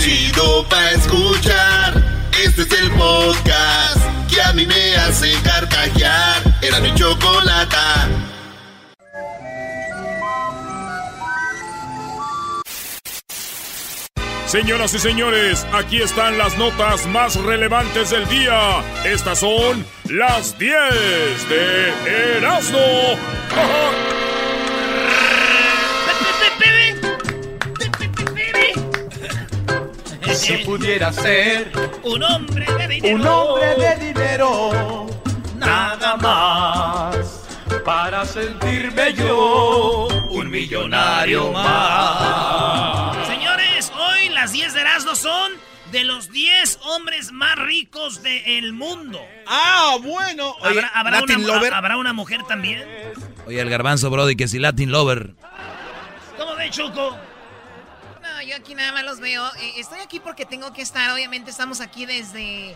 Chido pa escuchar. Este es el podcast que a mí me hace carcajear. Era mi chocolata. Señoras y señores, aquí están las notas más relevantes del día. Estas son las 10 de Erasmo. Si pudiera ser un hombre de dinero, un hombre de dinero, nada más para sentirme yo un millonario más. Señores, hoy las 10 de Erasmo son de los 10 hombres más ricos del mundo. Ah, bueno. Oye, ¿Habrá, habrá Latin una, Lover. ¿Habrá una mujer también? Oye, el garbanzo, Brody, que si Latin Lover. ¿Cómo ve, Choco? No, yo aquí nada más los veo. Eh, estoy aquí porque tengo que estar. Obviamente estamos aquí desde,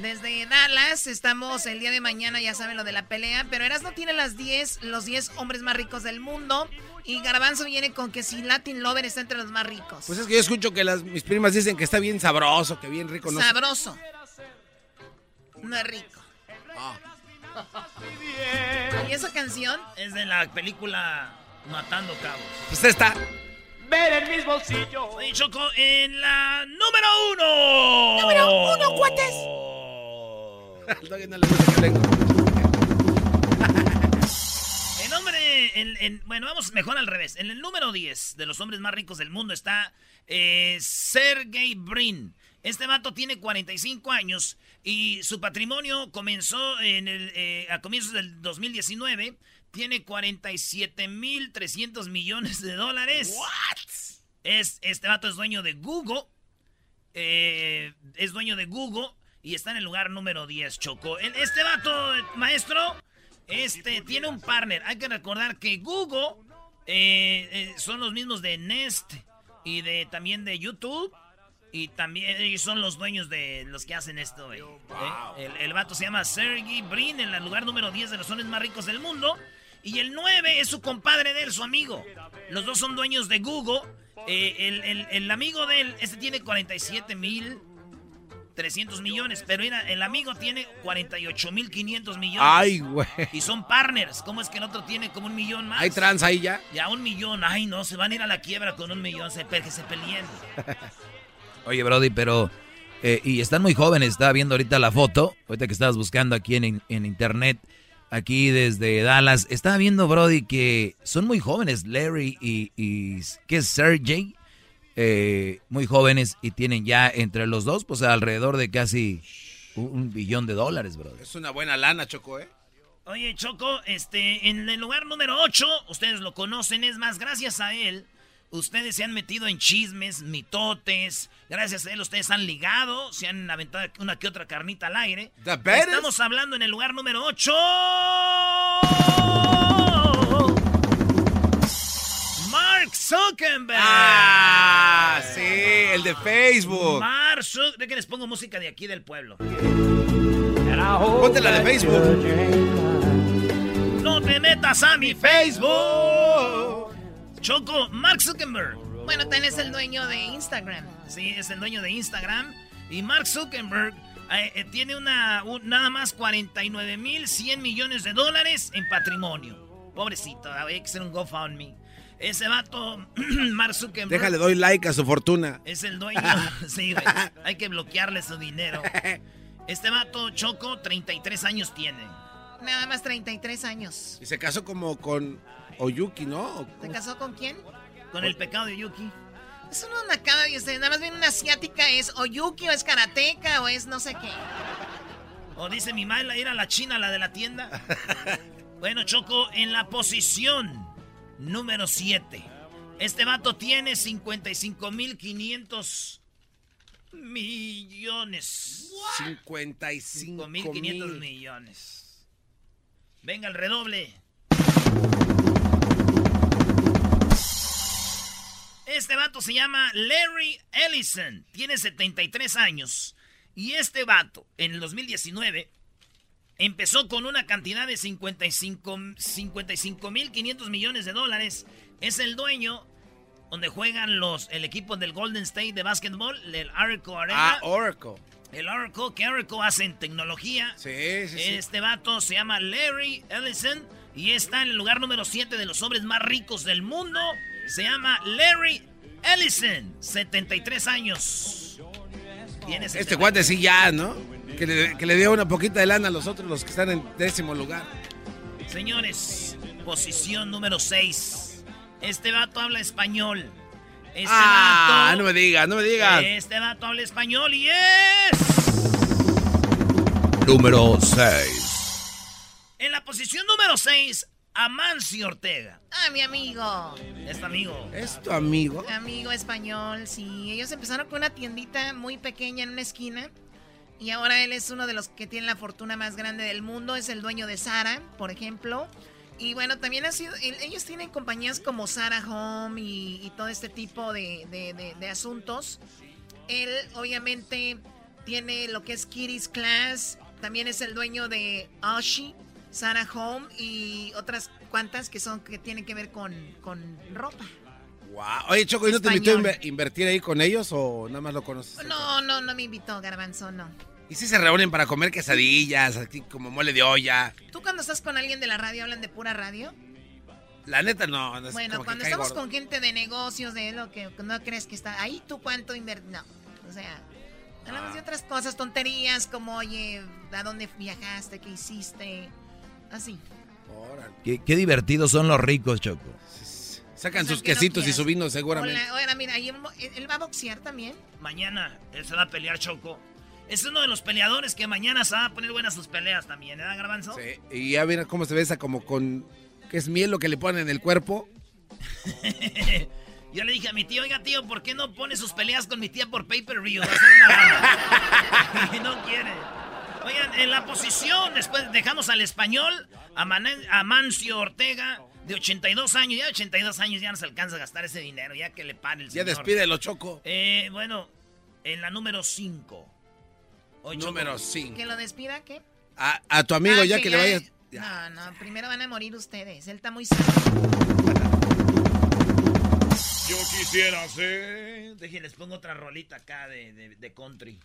desde Dallas. Estamos el día de mañana, ya saben lo de la pelea. Pero Eras no tiene las 10, los 10 hombres más ricos del mundo. Y Garbanzo viene con que si Latin Lover está entre los más ricos. Pues es que yo escucho que las, mis primas dicen que está bien sabroso, que bien rico. No sé. Sabroso. No es rico. Ah. ¿Y esa canción? Es de la película Matando Cabos. Pues está. Ver en mis bolsillos. Oye, Choco, en la número uno. Número uno, cuates. El hombre, en- en- bueno, vamos mejor al revés. En el número 10 de los hombres más ricos del mundo está eh, Sergey Brin. Este vato tiene 45 años y su patrimonio comenzó en el, eh, a comienzos del 2019. Tiene 47.300 millones de dólares. Es, este vato es dueño de Google. eh, es dueño de Google y está en el lugar número 10, Choco. Este vato, maestro, este tiene un partner. Hay que recordar que Google eh, eh, son los mismos de Nest y de también de YouTube. Y también ellos son los dueños de los que hacen esto. ¿Eh? El, el vato se llama Sergey Brin, en el lugar número 10 de los hombres más ricos del mundo. Y el 9 es su compadre de él, su amigo. Los dos son dueños de Google. Eh, el, el- el amigo de él, este tiene 47 mil 300 millones. Pero mira, el amigo tiene 48 mil 500 millones. Ay, güey. Y son partners. ¿Cómo es que el otro tiene como un millón más? Hay trans ahí ya. Ya un millón. Ay, no, se van a ir a la quiebra con un millón. Se, que se peleen. Oye, Brody, pero... eh, y están muy jóvenes, estaba viendo ahorita la foto, ahorita que estabas buscando aquí en, en internet, aquí desde Dallas, estaba viendo, Brody, que son muy jóvenes, Larry y, y ¿qué es Sergey? Eh, muy jóvenes y tienen ya entre los dos, pues alrededor de casi un, un billón de dólares, Brody. Es una buena lana, Choco, ¿eh? Oye, Choco, este, en el lugar número 8, ustedes lo conocen, es más, gracias a él, ustedes se han metido en chismes, mitotes, gracias a él ustedes han ligado, se han aventado una que otra carnita al aire. Estamos hablando en el lugar número 8. Mark Zuckerberg. Ah, sí, el de Facebook. Mark Zuckerberg. De que les pongo música de aquí del pueblo. Ponte la de Facebook. No te metas a mi Facebook. Choco, Mark Zuckerberg. Bueno, también es el dueño de Instagram. Sí, es el dueño de Instagram. Y Mark Zuckerberg eh, eh, tiene una, un- nada más 49 mil 100 millones de dólares en patrimonio. Pobrecito, hay que hacer un GoFundMe. Ese vato, Mark Zuckerberg. Déjale, doy like a su fortuna. Es el dueño. sí, güey. Hay que bloquearle su dinero. Este vato, Choco, 33 años tiene. Nada más 33 años. Y se casó como con Oyuki, ¿no? ¿Se casó con quién? Con el pecado de Yuki. Es una nacada de ustedes. Nada más viene una asiática. ¿Es Oyuki o es karateca o es no sé qué? O dice mi madre, ir a la china, la de la tienda. bueno, Choco, en la posición número 7. Este vato tiene 55.500 millones. 55.500 millones. Venga el redoble. Este vato se llama Larry Ellison. Tiene 73 años. Y este vato, en el 2019, empezó con una cantidad de 55 mil 55, millones de dólares. Es el dueño donde juegan los, el equipo del Golden State de básquetbol, el Oracle Arena. Ah, Oracle. El Oracle, que Oracle hace en tecnología. Sí, sí, sí. Este vato se llama Larry Ellison y está en el lugar número 7 de los hombres más ricos del mundo. Se llama Larry Ellison, 73 años. Este guante sí ya, ¿no? Que le, que le dio una poquita de lana a los otros, los que están en décimo lugar. Señores, posición número 6. Este vato habla español. Este ah, vato, no me digas, no me digas. Este vato habla español y es... Número 6. En la posición número 6, Amancio Ortega. Ah, mi amigo. Es tu amigo. ¿Es tu amigo? Amigo español, sí. Ellos empezaron con una tiendita muy pequeña en una esquina. Y ahora él es uno de los que tiene la fortuna más grande del mundo. Es el dueño de Sara, por ejemplo. Y bueno, también ha sido. Ellos tienen compañías como Sara Home y, todo este tipo de, de, asuntos. Él, obviamente, tiene lo que es Kitty's Class. También es el dueño de Oshi, Sara Home y otras cuantas que son que tienen que ver con, con ropa. Wow. Oye, Choco, ¿y no te invitó a invertir ahí con ellos o nada más lo conoces? No, no, no me invitó, Garbanzo, no. ¿Y si se reúnen para comer quesadillas, así como mole de olla? ¿Tú cuando estás con alguien de la radio hablan de pura radio? La neta no. no bueno, cuando estamos con gente de negocios, de lo que no crees que está ahí, ¿tú cuánto invertir? No, o sea, hablamos de ah. otras cosas, tonterías como, oye, ¿a dónde viajaste? ¿Qué hiciste? Así. Qué, qué divertidos son los ricos, Choco. Sacan sus quesitos y su vino seguramente. Hola, mira, él va a boxear también. Mañana él se va a pelear, Choco. Es uno de los peleadores que mañana se va a poner buenas sus peleas también, ¿eh, Garbanzo? Sí, y ya mira cómo se besa como con... que es miel lo que le ponen en el cuerpo. Yo le dije a mi tío, oiga tío, ¿por qué no pone sus peleas con mi tía por pay-per-view? Va a ser una y no quiere. Oigan, en la posición, después dejamos al español, a, a Mancio Ortega de 82 años. Ya de 82 años ya no se alcanza a gastar ese dinero, ya que le pare el señor. Ya despídelo, Choco. Eh, bueno, en la número 5. Número 5. ¿Que lo despida qué? A, tu amigo, ah, ya que, le vayas... No, no, primero van a morir ustedes. Él está muy Yo quisiera ser... Déjenles pongo otra rolita acá de, de, de country.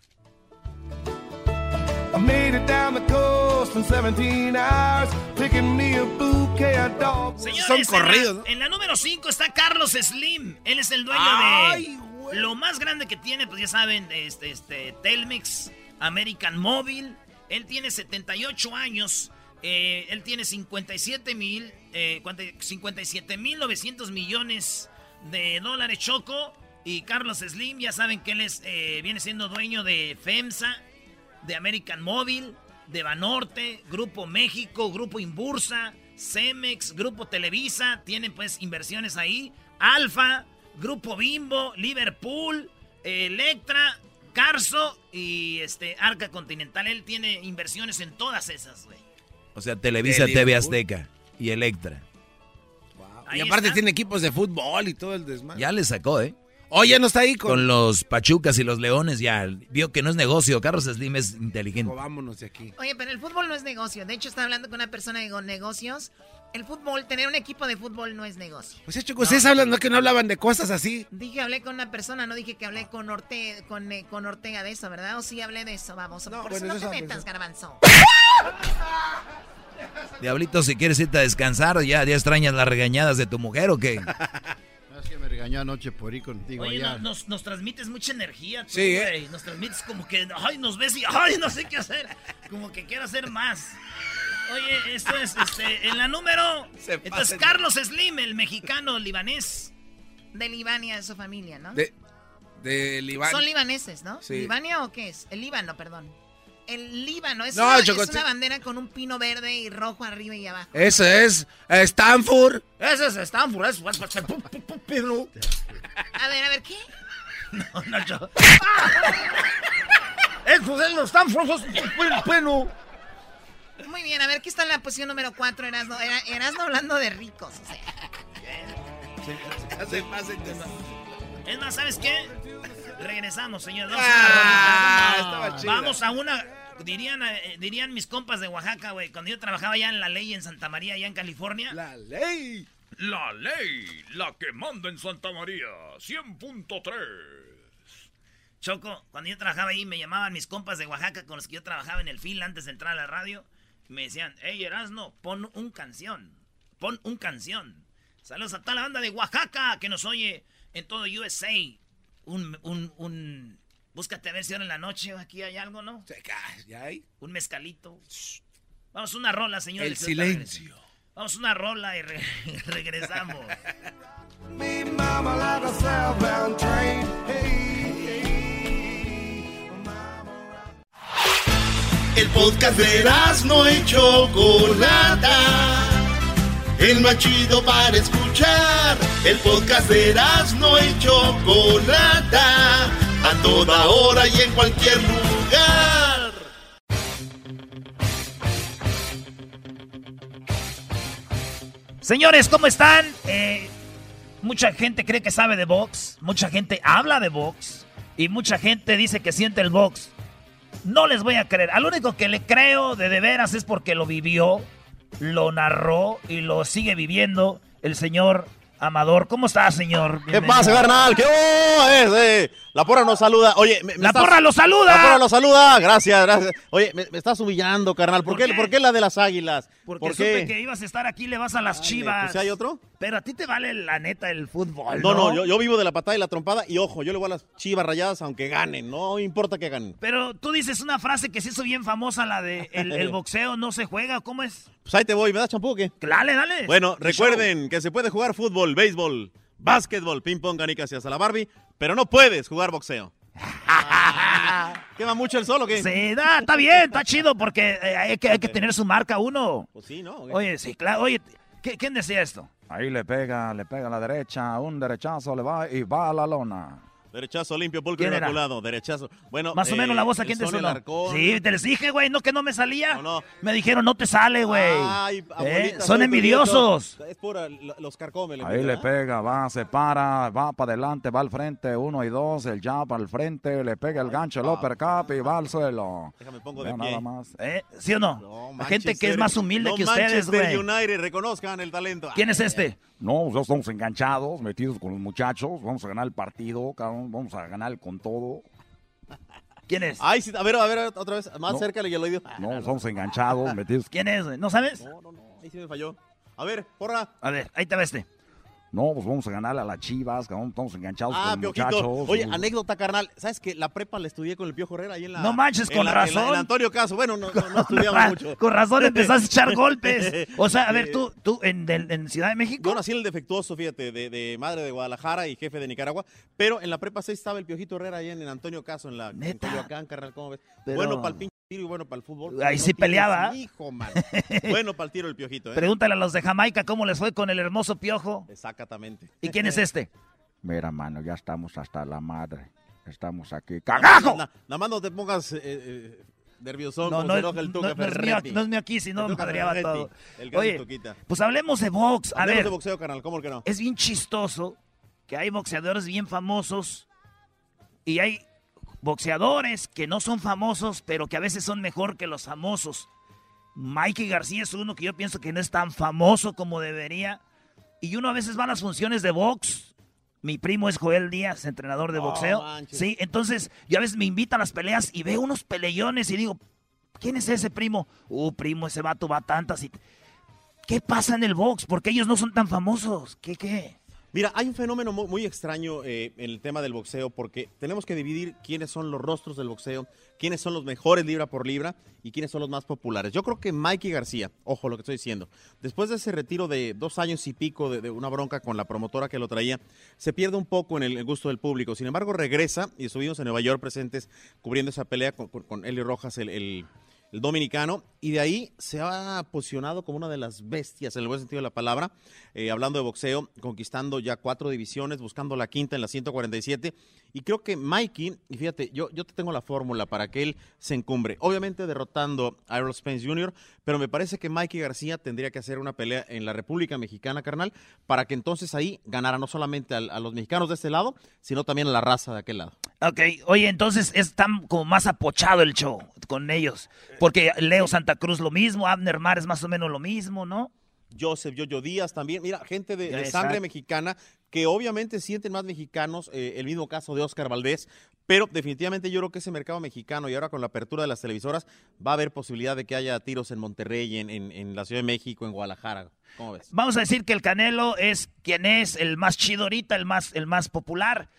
I made it down the coast in 17 hours, picking me a bouquet of dogs. Señores, Son corridos, ¿no? En la, número 5 está Carlos Slim. Él es el dueño Ay, de lo más grande que tiene, pues ya saben, este, este Telmex, American Mobile. Él tiene 78 años. Eh, él tiene 57 mil, eh, 57 mil 900 millones de dólares choco. Y Carlos Slim, ya saben que él es, eh, viene siendo dueño de FEMSA de American Móvil, de Banorte, Grupo México, Grupo Inbursa, Cemex, Grupo Televisa, tienen pues inversiones ahí, Alfa, Grupo Bimbo, Liverpool, Electra, Carso y este Arca Continental. Él tiene inversiones en todas esas, güey. O sea, Televisa, TV Azteca y Electra. Y aparte tiene equipos de fútbol y todo el desmadre. Ya le sacó, ¿eh? Oye, no está ahí con... los Pachucas y los Leones ya. Vio que no es negocio. Carlos Slim es inteligente. vámonos de aquí. Oye, pero el fútbol no es negocio. De hecho, estaba hablando con una persona de negocios. El fútbol, tener un equipo de fútbol no es negocio. Pues hecho, ustedes hablan, no que no hablaban de cosas así. Dije, hablé con una persona, no dije que hablé con, Ortega, con, eh, con Ortega de eso, ¿verdad? O sí hablé de eso, vamos. No, Por eso no te metas, garbanzo. Diablito, si quieres irte a descansar, ya, ya extrañas las regañadas de tu mujer o qué? Es que me regañó anoche por ir contigo Oye, allá. no- nos, nos transmites mucha energía, tú, Sí, ¿eh? güey. Nos transmites como que, ay, nos ves y, ay, no sé qué hacer. Como que quiero hacer más. Oye, esto es, este, en la número... Entonces. Carlos Slim, el mexicano libanés. De Libania es su familia, ¿no? De, de Libán. Son libaneses, ¿no? Sí. ¿Libania o qué es? El Líbano, perdón. El Líbano es, No, una, Choco, es una sí. bandera con un pino verde y rojo arriba y abajo. Ese es Stanford. Ese es Stanford, es... A ver, a ver, ¿qué? No, no, yo... Eso es los Stanford, bueno. Muy bien, a ver, ¿qué está en la posición número 4, Erasno? Era, Erasno hablando de ricos, o sea. Es más, ¿sabes qué? Regresamos, señor. Vamos, Ah, a una rolita. estaba chida. Vamos a una. Dirían, eh, dirían mis compas de Oaxaca, güey. Cuando yo trabajaba allá en la ley en Santa María, allá en California. La ley. La ley, la que manda en Santa María, 100.3. Choco, cuando yo trabajaba ahí, me llamaban mis compas de Oaxaca con los que yo trabajaba en el fil antes de entrar a la radio. Me decían, hey Erasno, pon un canción. Pon un canción. Saludos a toda la banda de Oaxaca que nos oye en todo USA. Un, un, un. Búscate a ver si ahora en la noche aquí hay algo, ¿no? ¿Ya hay? Un mezcalito. Vamos a una rola, señores. El silencio. Vamos a una rola y re- regresamos. El podcast de no y Chocolata. El más chido para escuchar. El podcast de no y Chocolata. A toda hora y en cualquier lugar. Señores, ¿cómo están? Eh, mucha gente cree que sabe de box, mucha gente habla de box y mucha gente dice que siente el box. No les voy a creer. Al único que le creo de de veras es porque lo vivió, lo narró y lo sigue viviendo el señor Amador. ¿Cómo está, señor? ¿Qué pasa, carnal? ¿Qué es? eh? La porra nos saluda. Oye, me- me ¡La estás- porra lo saluda! La porra lo saluda. Gracias, gracias. Oye, me, me estás humillando, carnal. ¿Por, ¿Por qué, qué? ¿Por qué la de las águilas? Porque ¿Por supe que ibas a estar aquí, le vas a las chivas. pues, ¿hay otro? Pero a ti te vale la neta el fútbol, No, no, yo, yo vivo de la patada y la trompada. Y ojo, yo le voy a las chivas rayadas aunque ganen. No importa que ganen. Pero tú dices una frase que se hizo bien famosa, la de el, el boxeo no se juega, ¿cómo es? Pues ahí te voy. ¿Me das champú o qué? Dale, dale. Bueno, recuerden que se puede jugar fútbol, béisbol, básquetbol, ping pong, canicas y hasta la Barbie, pero no puedes jugar boxeo. ¿Quema mucho el solo o qué? Sí, da, está bien, está chido porque eh, hay, que, hay que tener su marca uno. Pues sí, ¿no? Oye, sí, claro. Oye, ¿qué- ¿quién decía esto? Ahí le pega, le pega a la derecha, un derechazo le va y va a la lona. Derechazo limpio, pulcro inmaculado, derechazo. Bueno, Más o eh, menos la voz a el quién te sonó. Sí, te les dije, güey, no que no me salía. No, no. Me dijeron, no te sale, güey. Ay, ¿Eh? Son envidiosos. Es pura, lo- los carcomes. le Ahí le ¿ah? pega, va, se para, va para adelante, va al frente, uno y dos, el jab al frente, le pega el gancho, el uppercut y va al suelo. Déjame pongo de Vea pie. nada más. ¿Eh? ¿Sí o no? No, La gente que es más humilde no que ustedes, güey. United, reconozcan el talento. ¿Quién es este? No, ya estamos enganchados, metidos con los muchachos, vamos a ganar el partido, cabrón, vamos a ganar con todo. ¿Quién es? Ay, sí, a ver, a ver, otra vez, más No. cerca y el oído. No, estamos enganchados, metidos. ¿Quién es? ¿No sabes? No, no, no, ahí sí me falló. A ver, porra. A ver, ahí te va este. No, pues vamos a ganarle a las chivas, cabrón, estamos enganchados Ah, con los Piojito. muchachos. Oye, Uh, anécdota, carnal. ¿Sabes que la prepa la estudié con el Piojo Herrera ahí en la... No manches, en con la- en la- razón. En Antonio Caso. Bueno, no, no, estudiamos mucho. Con razón empezaste a echar golpes. O sea, a ver, tú, tú en, en Ciudad de México. Yo nací en el defectuoso, fíjate, de, de madre de Guadalajara y jefe de Nicaragua, pero en la prepa 6 estaba el Piojito Herrera ahí en, en Antonio Caso, en la en Neta. Coyoacán, carnal, ¿cómo ves? Pero- Bueno pinche tiro y bueno para el fútbol. Ahí No sí peleaba. Hijo, man. bueno para el tiro el Piojito, ¿eh? Pregúntale a los de Jamaica cómo les fue con el hermoso piojo. Exactamente. ¿Y quién es este? Mira, mano, ya estamos hasta la madre. Estamos aquí. ¡Cagajo! Na- Nada más no te pongas eh, eh, nerviosón No, no, el no- no es mío, no es mío aquí, si no me madreaba todo. El Oye, Tuquita. pues hablemos de box. A Hablemos ver, de boxeo, carnal, ¿cómo que no? es bien chistoso que hay boxeadores bien famosos y hay boxeadores que no son famosos, pero que a veces son mejor que los famosos. Mikey García es uno que yo pienso que no es tan famoso como debería. Y uno a veces va a las funciones de box. Mi primo es Joel Díaz, entrenador de boxeo. manches. sí, entonces yo a veces me invita a las peleas y veo unos peleones y digo, ¿quién es ese primo? Uh, primo, ese vato va tantas y... ¿Qué pasa en el box? Porque ellos no son tan famosos. ¿Qué, qué? Mira, hay un fenómeno mu- muy extraño eh, en el tema del boxeo porque tenemos que dividir quiénes son los rostros del boxeo, quiénes son los mejores libra por libra y quiénes son los más populares. Yo creo que Mikey García, ojo lo que estoy diciendo, después de ese retiro de dos años y pico de, una bronca con la promotora que lo traía, se pierde un poco en el, gusto del público. Sin embargo, regresa y estuvimos en Nueva York presentes cubriendo esa pelea con, con, Eli Rojas, el el dominicano, y de ahí se ha posicionado como una de las bestias, en el buen sentido de la palabra, eh, hablando de boxeo, conquistando ya cuatro divisiones, buscando la quinta en la 147, y creo que Mikey, y fíjate, yo, yo te tengo la fórmula para que él se encumbre, obviamente derrotando a Errol Spence Jr., pero me parece que Mikey García tendría que hacer una pelea en la República Mexicana, carnal, para que entonces ahí ganara no solamente al- a los mexicanos de este lado, sino también a la raza de aquel lado. Ok, oye, entonces es tan como más apochado el show con ellos. Porque Leo Santa Cruz lo mismo, Abner Mares más o menos lo mismo, ¿no? Joseph Yoyo Díaz también. Mira, gente de, sangre mexicana que obviamente sienten más mexicanos, eh, el mismo caso de Oscar Valdés, pero definitivamente yo creo que ese mercado mexicano y ahora con la apertura de las televisoras va a haber posibilidad de que haya tiros en Monterrey, en, en- en la Ciudad de México, en Guadalajara. ¿Cómo ves? Vamos a decir que el Canelo es quien es el más chido ahorita, el más, el más popular.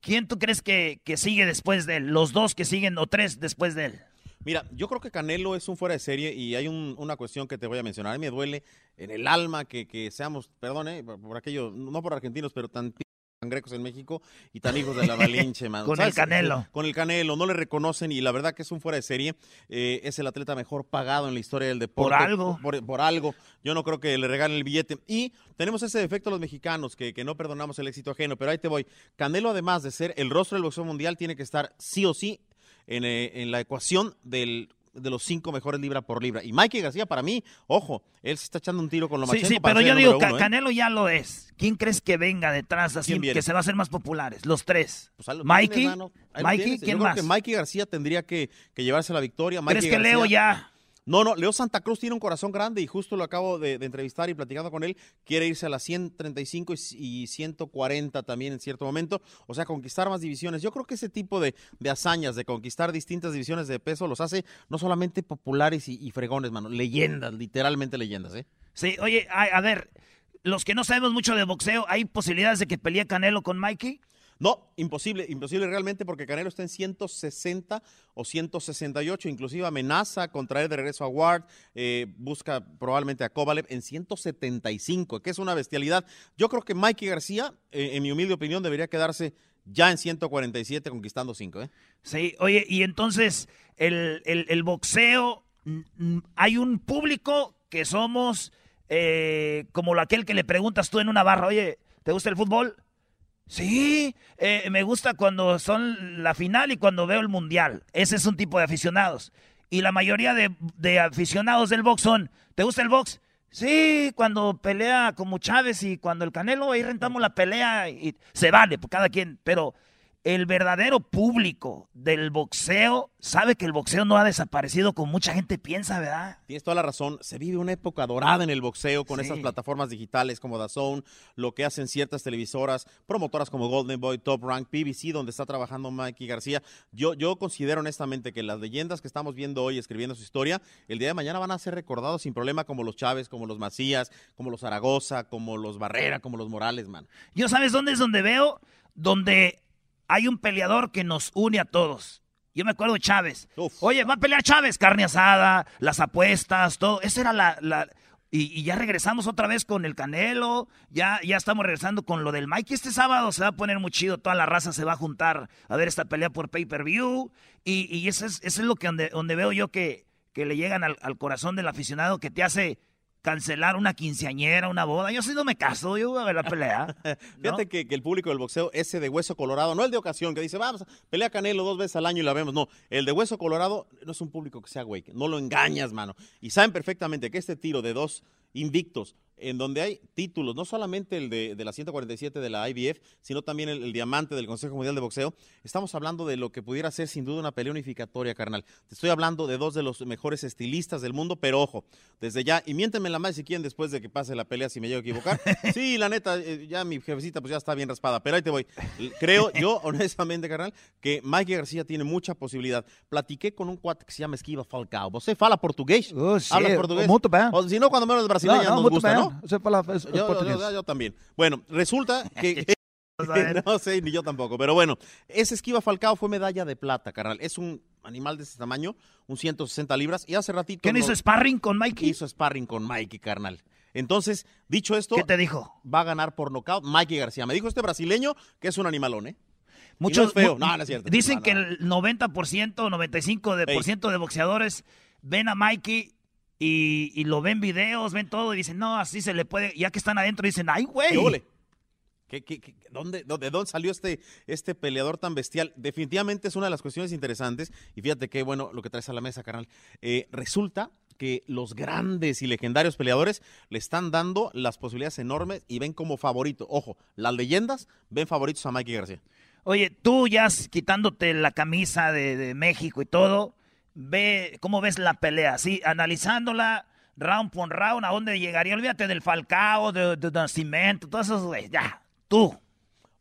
¿Quién tú crees que, que sigue después de él? Los dos que siguen o tres después de él. Mira, yo creo que Canelo es un fuera de serie y hay un- una cuestión que te voy a mencionar. A mí me duele en el alma que, que seamos, perdón, eh, por, por aquello, no por argentinos, pero tan p- tan grecos en México y tan hijos de la Malinche, man. Con el Canelo. Con el Canelo, no le reconocen y la verdad que es un fuera de serie. Eh, es el atleta mejor pagado en la historia del deporte. Por algo. Por, por algo. Yo no creo que le regalen el billete. Y tenemos ese defecto los mexicanos, que, que no perdonamos el éxito ajeno, pero ahí te voy. Canelo, además de ser el rostro del boxeo mundial, tiene que estar sí o sí en, eh, en la ecuación del de los cinco mejores libra por libra. Y Mikey García, para mí, ojo, él se está echando un tiro con lo Sí, Lomachenko sí, para pero yo digo, ¿eh? Canelo ya lo es. ¿Quién crees que venga detrás así que se va a hacer más populares? Los tres. Pues Mikey, tienes, Mikey. ¿quién Yo más? creo que Mikey García tendría que, que llevarse la victoria. ¿Crees que Leo ya? No, no, Leo Santa Cruz tiene un corazón grande y justo lo acabo de, entrevistar y platicando con él. Quiere irse a las 135 y, y 140 también en cierto momento. O sea, conquistar más divisiones. Yo creo que ese tipo de, de hazañas de conquistar distintas divisiones de peso los hace no solamente populares y, y fregones, mano. Leyendas, literalmente leyendas, ¿eh? Sí, oye, a, a ver, los que no sabemos mucho de boxeo, ¿hay posibilidades de que pelee Canelo con Mikey? No, imposible, imposible realmente porque Canelo está en 160 o 168, inclusive amenaza con traer de regreso a Ward, eh, busca probablemente a Kovalev en 175, que es una bestialidad. Yo creo que Mikey García, eh, en mi humilde opinión, debería quedarse ya en 147 conquistando 5, ¿eh? Sí, oye, y entonces el, boxeo, hay un público que somos eh, como aquel que le preguntas tú en una barra, oye, ¿te gusta el fútbol? Sí, eh, me gusta cuando son la final y cuando veo el mundial. Ese es un tipo de aficionados. Y la mayoría de, aficionados del box son, ¿te gusta el box? Sí, cuando pelea como Chávez y cuando el Canelo, ahí rentamos la pelea y se vale, por cada quien. Pero el verdadero público del boxeo sabe que el boxeo no ha desaparecido como mucha gente piensa, ¿verdad? Tienes toda la razón. Se vive una época dorada en el boxeo con Sí. esas plataformas digitales como DAZN, lo que hacen ciertas televisoras, promotoras como Golden Boy, Top Rank, PBC, donde está trabajando Mikey García. Yo, yo considero honestamente que las leyendas que estamos viendo hoy escribiendo su historia, el día de mañana van a ser recordados sin problema como los Chávez, como los Macías, como los Zaragoza, como los Barrera, como los Morales, man. Yo sabes dónde es donde veo, donde hay un peleador que nos une a todos. Yo me acuerdo de Chávez. Oye, va a pelear Chávez, carne asada, las apuestas, todo. Esa era la... la- y, y ya regresamos otra vez con el Canelo, ya, ya estamos regresando con lo del Mike. Este sábado se va a poner muy chido, toda la raza se va a juntar a ver esta pelea por pay-per-view. Y, y eso, es, eso es lo que donde, donde veo yo que, que le llegan al, al corazón del aficionado, que te hace cancelar una quinceañera, una boda. Yo si no me caso, yo voy a ver la pelea. Fíjate que, que el público del boxeo, ese de hueso colorado, no el de ocasión, que dice, vamos, pelea Canelo dos veces al año y la vemos. No, el de hueso colorado no es un público que sea güey, no lo engañas, mano. Y saben perfectamente que este tiro de dos invictos en donde hay títulos, no solamente el de, de la 147 de la IBF, sino también el, el diamante del Consejo Mundial de Boxeo. Estamos hablando de lo que pudiera ser sin duda una pelea unificatoria, carnal. Te estoy hablando de dos de los mejores estilistas del mundo, pero ojo, desde ya, y miéntenme la madre si quieren después de que pase la pelea, si me llego a equivocar. Sí, la neta, eh, ya mi jefecita pues ya está bien raspada, pero ahí te voy. Creo yo, honestamente, carnal, que Mikey García tiene mucha posibilidad. Platiqué con un cuate que se llama Esquiva Falcao. ¿Você fala portugués? sí, ¿Hablas portugués? muito bem. O si no, cuando menos brasileña No, no, nos gusta, bem. ¿no? Es- Yo, también. Bueno, resulta que... no sé, ni yo tampoco. Pero bueno, ese esquiva Falcao fue medalla de plata, carnal. Es un animal de ese tamaño, un 160 libras. Y hace ratito... ¿Quién hizo sparring con Mikey? Hizo sparring con Mikey, carnal. Entonces, dicho esto... ¿Qué te dijo? Va a ganar por nocaut Mikey García. Me dijo este brasileño que es un animalón, ¿eh? Muchos, no es feo. mu- No, no es cierto. Dicen que el 90%, 95% de, por ciento de boxeadores ven a Mikey y, y lo ven videos, ven todo y dicen, no, así se le puede. Ya que están adentro dicen, ay, güey. ¿Qué? ¿Qué- qué- qué- dónde, dónde- ¿De dónde salió este, este peleador tan bestial? Definitivamente es una de las cuestiones interesantes. Y fíjate qué bueno lo que traes a la mesa, carnal. Eh, resulta que los grandes y legendarios peleadores le están dando las posibilidades enormes y ven como favorito. Ojo, las leyendas ven favoritos a Mikey García. Oye, tú ya quitándote la camisa de, de México y todo, ve cómo ves la pelea, así, analizándola round por round, a dónde llegaría. Olvídate del Falcao, de, de Nacimiento, todos esos, güey, ya, tú.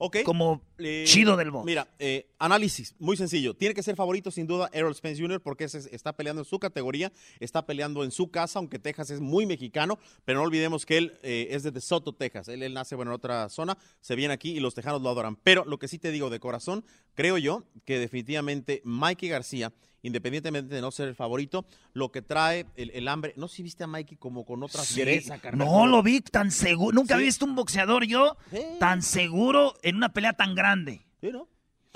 Ok. Como Eh, chido del box. Mira, eh, análisis, muy sencillo. Tiene que ser favorito sin duda Errol Spence Jr. porque está peleando en su categoría, está peleando en su casa, aunque Texas es muy mexicano, pero no olvidemos que él eh, es de DeSoto, Texas. Él, él nace bueno, en otra zona, se viene aquí y los tejanos lo adoran. Pero lo que sí te digo de corazón, creo yo que definitivamente Mikey García, independientemente de no ser el favorito, lo que trae el, el hambre, no sé si viste a Mikey como con otras Sí. fiereza, carnal. No lo vi tan seguro. Nunca Sí. he visto un boxeador yo tan seguro en una pelea tan grande. Sí, ¿no?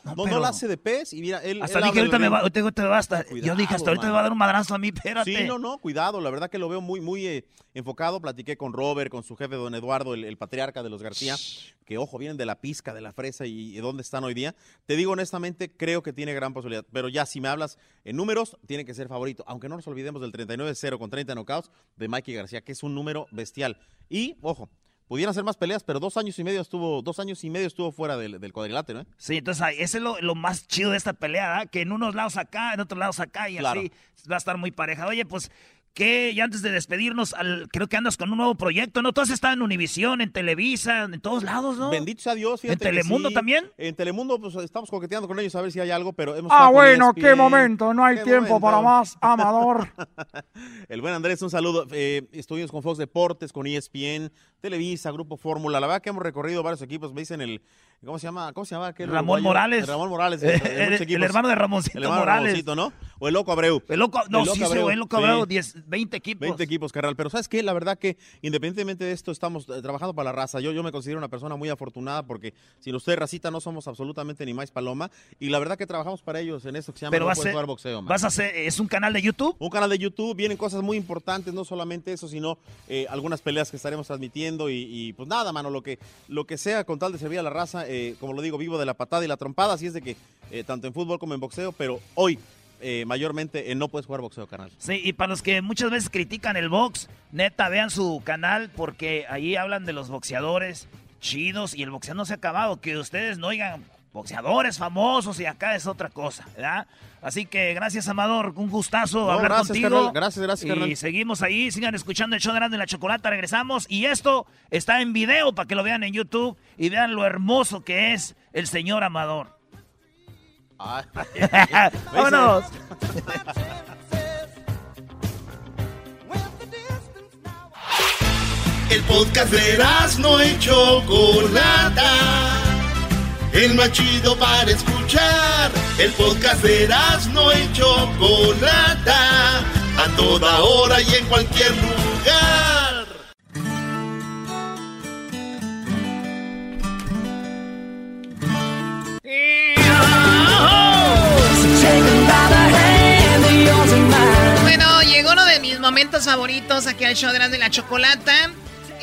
No, No, la hace de pez y mira, él. Hasta él dije, ahorita me va, ahorita- ahorita me va hasta- yo dije, hasta ahorita me va a dar un madrazo a mí, espérate. Sí, no, no, cuidado. La verdad que lo veo muy, muy eh, enfocado. Platiqué con Robert, con su jefe, don Eduardo, el, el patriarca de los García, que ojo, vienen de la pizca, de la fresa y, y dónde están hoy día. Te digo honestamente, creo que tiene gran posibilidad. Pero ya, si me hablas en números, tiene que ser favorito. Aunque no nos olvidemos del 39-0 con 30 knockouts de Mikey García, que es un número bestial. Y, ojo, pudieran ser más peleas, pero dos años y medio estuvo, dos años y medio estuvo fuera del, del cuadrilátero, ¿eh? Sí, entonces ese es lo, lo más chido de esta pelea, ¿verdad? que en unos lados acá, en otros lados acá y Claro. así va a estar muy pareja. Oye, pues, que Y antes de despedirnos, al- creo que andas con un nuevo proyecto, ¿no? Tú has estado en Univisión, en Televisa, en todos lados, ¿no? Bendito sea Dios. ¿En Telemundo sí. también? En Telemundo, pues estamos coqueteando con ellos a ver si hay algo, pero hemos Ah, bueno, qué ESPN. momento, no hay Qué tiempo para más, Amador. El buen Andrés, un saludo. Eh, estuvimos con Fox Deportes, con E ESPN, Televisa, Grupo Fórmula. La verdad que hemos recorrido varios equipos. Me dicen el. ¿Cómo se llama? ¿Cómo se llama aquel Ramón uruguayo? Morales. Ramón Morales. El- de- de muchos el- el equipos. hermano de Ramoncito El hermano Morales. Ramoncito, ¿no? O el Loco Abreu. El loco, no, El Loco sí, Abreu, el loco sí. Abreu, 10, 20 equipos. 20 equipos, carnal. Pero ¿sabes qué? La verdad que independientemente de esto, estamos eh, trabajando para la raza. Yo, yo me considero una persona muy afortunada porque sin ustedes, racita, no somos absolutamente ni más paloma. Y la verdad que trabajamos para ellos en esto que se llama Pero No vas a Jugar boxeo. man. vas a hacer, es un canal de YouTube. Un canal de YouTube, vienen cosas muy importantes, no solamente eso, sino eh, algunas peleas que estaremos transmitiendo y, y, pues nada, mano, lo que, lo que sea con tal de servir a la raza, eh, como lo digo, vivo de la patada y la trompada, así es de que eh, tanto en fútbol como en boxeo, pero hoy eh, mayormente no puedes jugar boxeo, carnal. Sí, y para los que muchas veces critican el box, neta, vean su canal porque ahí hablan de los boxeadores chidos y el boxeo no se ha acabado. Que ustedes no oigan boxeadores famosos y acá es otra cosa, ¿verdad? Así que gracias, Amador, un gustazo No, hablar gracias, contigo. carnal. Gracias, gracias, Y carnal. seguimos ahí, sigan escuchando el show de Grande y la Chocolata, regresamos. Y esto está en video para que lo vean en YouTube y vean lo hermoso que es el señor Amador. ¡Vámonos! El podcast de no y Chocolata. El más chido para escuchar. El podcast de no y Chocolata. A toda hora y en cualquier lugar. Bueno, llegó uno de mis momentos favoritos aquí al show de la Chocolata.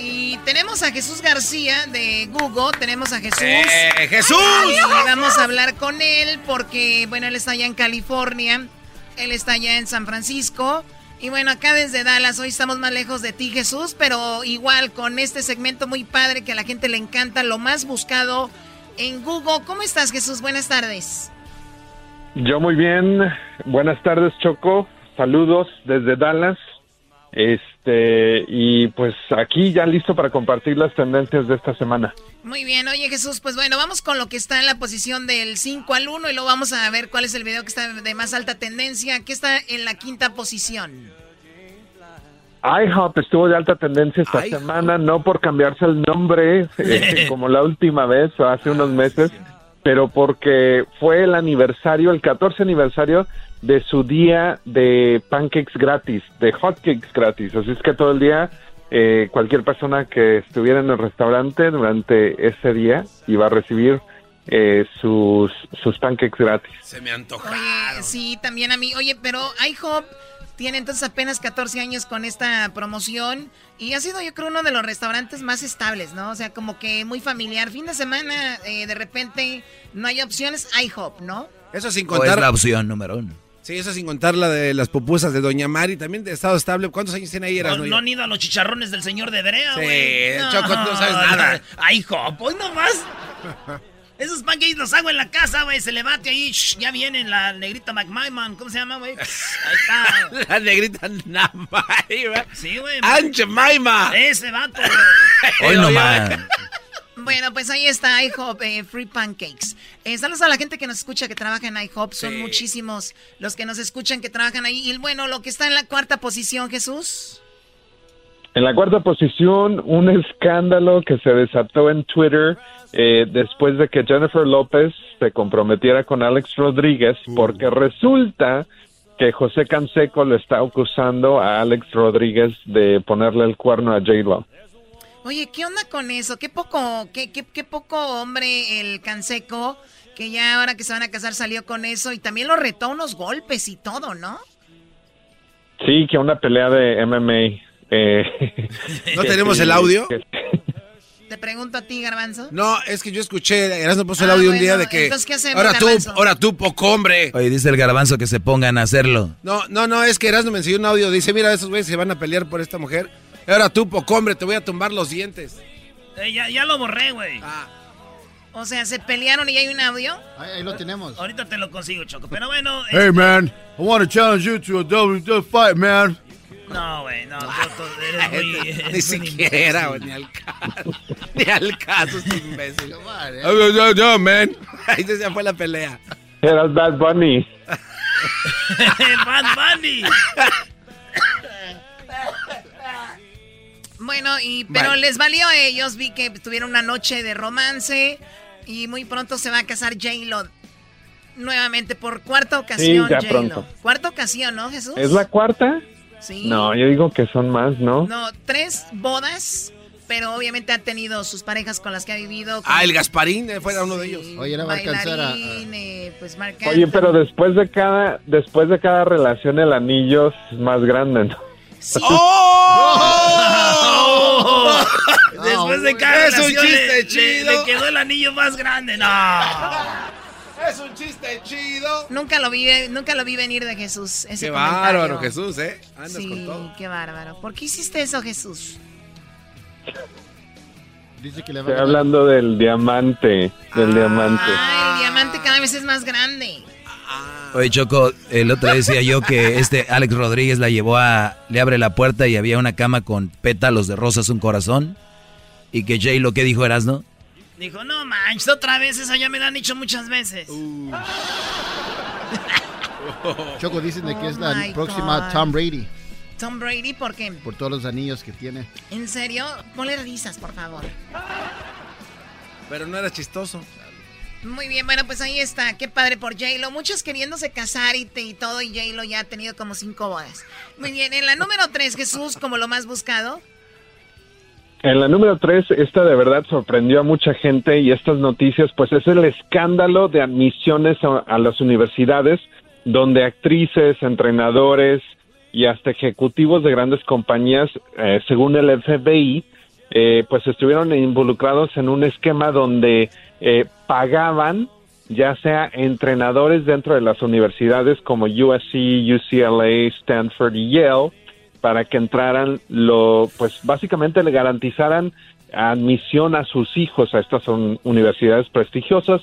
Y tenemos a Jesús García de Google, tenemos a Jesús. ¡Eh, Jesús! Y vamos a hablar con él porque, bueno, él está allá en California, él está allá en San Francisco Y bueno, acá desde Dallas, hoy estamos más lejos de ti, Jesús, pero igual con este segmento muy padre que a la gente le encanta, lo más buscado en Google. ¿Cómo estás, Jesús? Buenas tardes. Yo muy bien. Buenas tardes, Choco. Saludos desde Dallas. Este, y pues aquí ya listo para compartir las tendencias de esta semana. Muy bien, oye Jesús, pues bueno, vamos con lo que está en la posición del 5 al 1 y luego vamos a ver cuál es el video que está de más alta tendencia, que está en la quinta posición. IHOP estuvo de alta tendencia esta semana, no por cambiarse el nombre eh, como la última vez o hace unos meses, pero porque fue el aniversario, el 14 aniversario de su día de pancakes gratis, de hotcakes gratis. Así es que todo el día, eh, cualquier persona que estuviera en el restaurante durante ese día iba a recibir eh, sus, sus pancakes gratis. Se me antoja. Oye, sí, también a mí. Oye, pero IHOP tiene entonces apenas 14 años con esta promoción y ha sido yo creo uno de los restaurantes más estables, ¿no? O sea, como que muy familiar. Fin de semana, eh, de repente, no hay opciones, IHOP, ¿no? Eso sin O contar... es la opción número uno. Sí, eso sin contar la de las pupusas de Doña Mari, también de estado estable. ¿Cuántos años tiene ahí? No, no han ido a los chicharrones del señor de Brea, Sí, güey. Choco, tú no sabes nada. Ay, hijo, pues nomás. Esos pancakes los hago en la casa, güey. Se le bate ahí. shh, ya viene la negrita McMahon. ¿Cómo se llama, güey? Ahí está. La negrita Namaima. Sí, güey. ¡Anche Maima! Ese vato, güey. Hoy nomás. Bueno, pues ahí está IHOP, eh, Free Pancakes. Eh, saludos a la gente que nos escucha que trabaja en IHOP. Son Sí. muchísimos los que nos escuchan que trabajan ahí. Y bueno, lo que está en la cuarta posición, Jesús. En la cuarta posición, un escándalo que se desató en Twitter eh, después de que Jennifer López se comprometiera con Alex Rodríguez, porque resulta que José Canseco le está acusando a Alex Rodríguez de ponerle el cuerno a J-Lo. Oye, ¿qué onda con eso? Qué poco, qué, qué, qué poco hombre el Canseco, que ya ahora que se van a casar salió con eso y también lo retó a unos golpes y todo, ¿no? Sí, que una pelea de MMA. eh, ¿No tenemos sí, el audio? Te pregunto a ti, Garbanzo. No, es que yo escuché, Erasmo puso el Ah, audio un día de que... entonces, ¿qué hacemos, ahora tú, Garbanzo? ahora tú, poco hombre. Oye, dice el garbanzo que se pongan a hacerlo. No, no, no, es que Erasmo me enseñó un audio, dice, mira, esos güeyes se van a pelear por esta mujer. Ahora tú, poco hombre, te voy a tumbar los dientes. Eh, ya, ya lo borré, güey. O sea, se pelearon y hay un audio. Ahí, lo tenemos. Ahorita te lo consigo, Choco. Pero bueno. Hey, este- man, I want to challenge you to a WWE fight, man. No, güey, no. tú- tú eres muy- eres Ni siquiera, güey, ni al caso. Ni al caso, este imbécil. yo, yo, man. Ahí ya fue la pelea. Era el Bad Bunny. Bad Bunny. Bueno, y pero Vale. les valió a ellos. Vi que tuvieron una noche de romance y muy pronto se va a casar J-Lo. Nuevamente por cuarta ocasión, ya J-Lo. pronto. Cuarta ocasión, ¿no, Jesús? ¿Es la cuarta? Sí. No, yo digo que son más, ¿no? No, tres bodas, pero obviamente ha tenido sus parejas con las que ha vivido. Ah, el Gasparín eh, fue uno de ellos. Oye, va a alcanzar a- Bailarín, eh, pues Oye, pero después de cada después de cada relación el anillo es más grande, ¿no? ¡Oh! Después de cada Es un relación chiste le- le-. Le, quedó el anillo más grande. No. Es un chiste chido. Nunca lo vi, nunca lo vi venir de Jesús. Ese Qué comentario. bárbaro, Jesús, ¿eh? Andas sí, con todo. qué bárbaro. ¿Por qué hiciste eso, Jesús? Dice que le va Estoy hablando del diamante, del diamante. Ah, el diamante cada vez es más grande. Oye, Choco, el otro día decía yo que este Alex Rodríguez la llevó a... Le abre la puerta y había una cama con pétalos de rosas, un corazón. Y que Jay lo que dijo Erasno. Dijo, no manches, otra vez esa ya me la han dicho muchas veces. Choco dicen de que es Oh la próxima God. Tom Brady Tom Brady, ¿por qué? por todos los anillos que tiene. ¿En serio? Ponle risas, por favor. Pero no era chistoso. Muy bien, bueno, pues ahí está. Qué padre por J-Lo. Muchos queriéndose casar y, te- y todo, y J-Lo ya ha tenido como cinco bodas. Muy bien, en la número tres, Jesús, como lo más buscado. En la número tres, esta de verdad sorprendió a mucha gente y estas noticias, pues es el escándalo de admisiones a, las universidades, donde actrices, entrenadores y hasta ejecutivos de grandes compañías, eh, según el FBI, eh, pues estuvieron involucrados en un esquema donde eh, pagaban ya sea entrenadores dentro de las universidades como USC, UCLA, Stanford y Yale, para que entraran, lo, pues básicamente le garantizaran admisión a sus hijos a estas un- universidades prestigiosas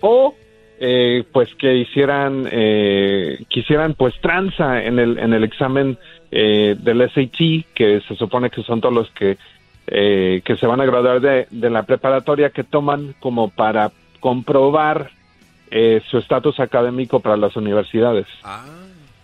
o eh, pues que hicieran eh, quisieran pues tranza en el en el examen eh, del SAT que se supone que son todos los que eh, que se van a graduar de, de la preparatoria que toman como para comprobar eh, su estatus académico para las universidades.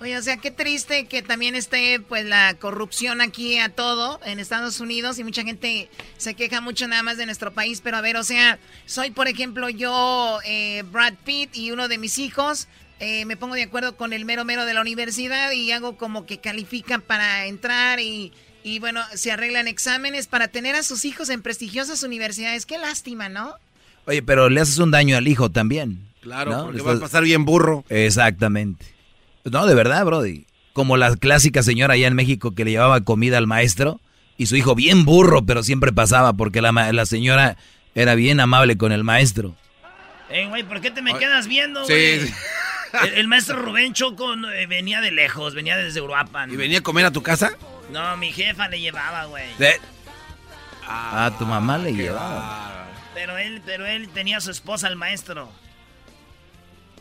Oye, o sea, qué triste que también esté pues la corrupción aquí a todo en Estados Unidos y mucha gente se queja mucho nada más de nuestro país, pero a ver, o sea, soy por ejemplo yo, eh, Brad Pitt y uno de mis hijos, eh, me pongo de acuerdo con el mero mero de la universidad y hago como que califican para entrar y, y bueno, se arreglan exámenes para tener a sus hijos en prestigiosas universidades. Qué lástima, ¿no? Oye, pero le haces un daño al hijo también. Claro, ¿no? porque Le va a estás- pasar bien burro. Exactamente. No, de verdad, Brody. Como la clásica señora allá en México que le llevaba comida al maestro y su hijo bien burro, pero siempre pasaba porque la, la señora era bien amable con el maestro. Eh, güey, ¿por qué te me quedas viendo, güey? sí. El, el maestro Rubén Choco eh, venía de lejos, venía desde Uruapan. ¿Y venía a comer a tu casa? No, mi jefa le llevaba, güey. Ah, tu mamá le llevaba. Pero él, pero él tenía a su esposa, el maestro.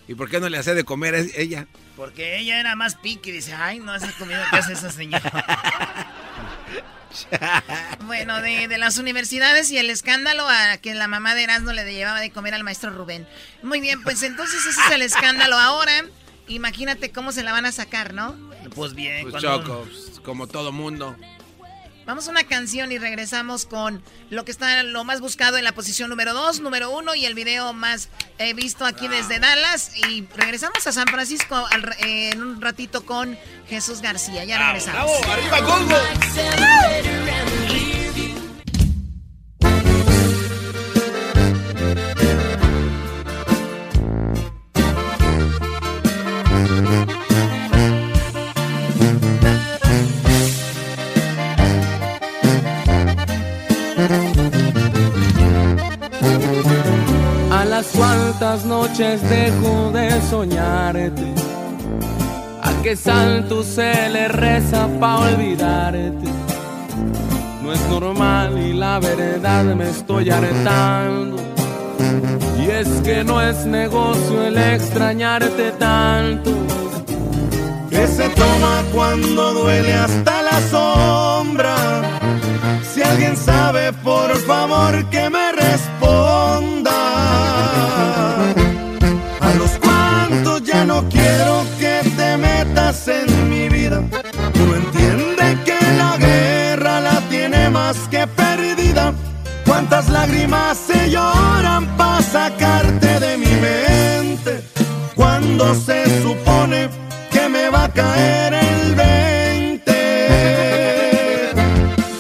¿Y por qué no le hacía de comer a ella? Porque ella era más pique y dice, ay, no, esa comida que hace esa señora. Bueno, de, de las universidades y el escándalo a que la mamá de Erasmo le llevaba de comer al maestro Rubén. Muy bien, pues entonces ese es el escándalo ahora. Imagínate cómo se la van a sacar, ¿no? Pues bien, Pues cuando- Choco, pues, como todo mundo. Vamos a una canción y regresamos con lo que está lo más buscado en la posición número 2, número 1 y el video más eh, visto aquí desde Dallas. Y regresamos a San Francisco al eh, en un ratito con Jesús García. Ya regresamos. ¡Arriba, Congo! A las cuantas noches dejo de soñarte. A qué santo se le reza pa' olvidarte. No es normal y la verdad me estoy hartando. Y es que no es negocio el extrañarte tanto. que se toma cuando duele hasta la sombra. Si alguien sabe, por favor que me más que perdida. Cuántas lágrimas se lloran para sacarte de mi mente. Cuando se supone que me va a caer el 20.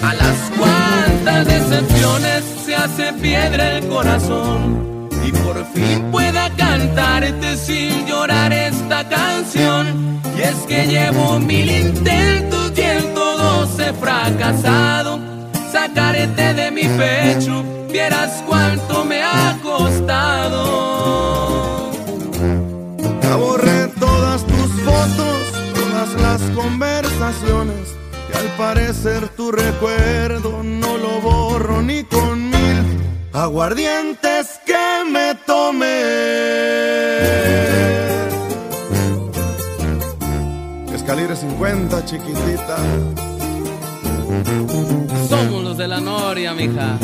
A las cuantas decepciones se hace piedra el corazón y por fin pueda cantarte sin llorar esta canción. Y es que llevo mil intentos y en todos he fracasado. De mi pecho, vieras cuánto me ha costado. Ya todas tus fotos, todas las conversaciones. Y al parecer tu recuerdo no lo borro ni con mil aguardientes que me tomé. Escalera 50, chiquitita. Somos los de la Noria, mija.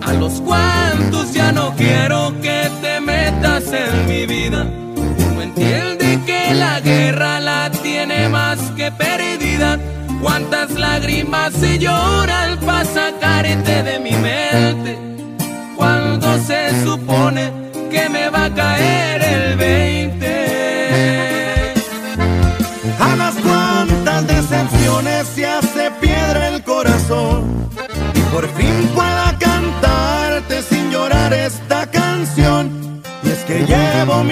A los cuantos ya no quiero que te metas en mi vida. No entiende que la guerra la tiene más que perdida. Cuántas lágrimas se lloran para sacarte de mi mente. Cuando se supone que me va a caer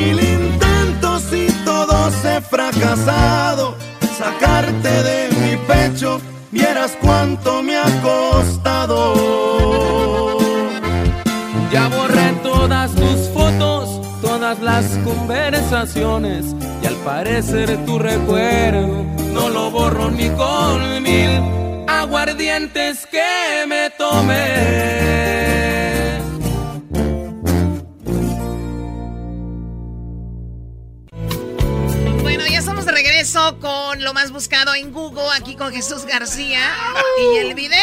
mil intentos y todos he fracasado. Sacarte de mi pecho, vieras cuánto me ha costado. Ya borré todas tus fotos, todas las conversaciones. Y al parecer tu recuerdo no lo borro ni con mil aguardientes que me tomé. Con lo más buscado en Google, aquí con Jesús García. Y el video,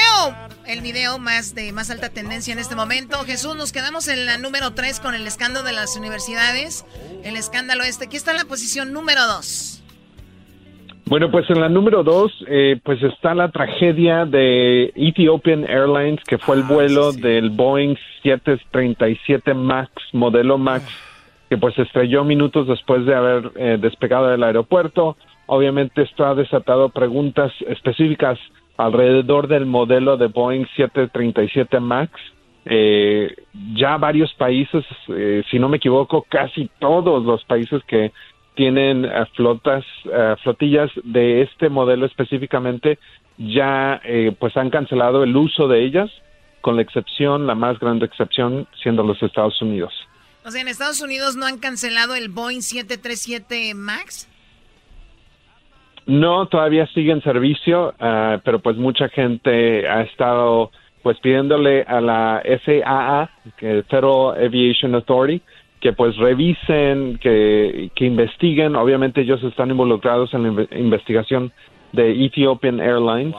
el video más de más alta tendencia en este momento. Jesús, nos quedamos en la número 3 con el escándalo de las universidades. El escándalo este. Aquí está la posición número 2. Bueno, pues en la número dos, eh, pues está la tragedia de Ethiopian Airlines, que fue el vuelo del Boeing 737 MAX, modelo MAX, que pues se estrelló minutos después de haber eh, despegado del aeropuerto. Obviamente esto ha desatado preguntas específicas alrededor del modelo de Boeing 737 MAX. Eh, ya varios países, eh, si no me equivoco, casi todos los países que tienen eh, flotas, eh, flotillas de este modelo específicamente, ya eh, pues han cancelado el uso de ellas, con la excepción, la más grande excepción, siendo los Estados Unidos. O sea, en Estados Unidos no han cancelado el Boeing 737 MAX. No, todavía sigue en servicio, ah, pero pues mucha gente ha estado pues pidiéndole a la FAA, que Federal Aviation Authority, que pues revisen, que, que investiguen. Obviamente ellos están involucrados en la inve- investigación de Ethiopian Airlines,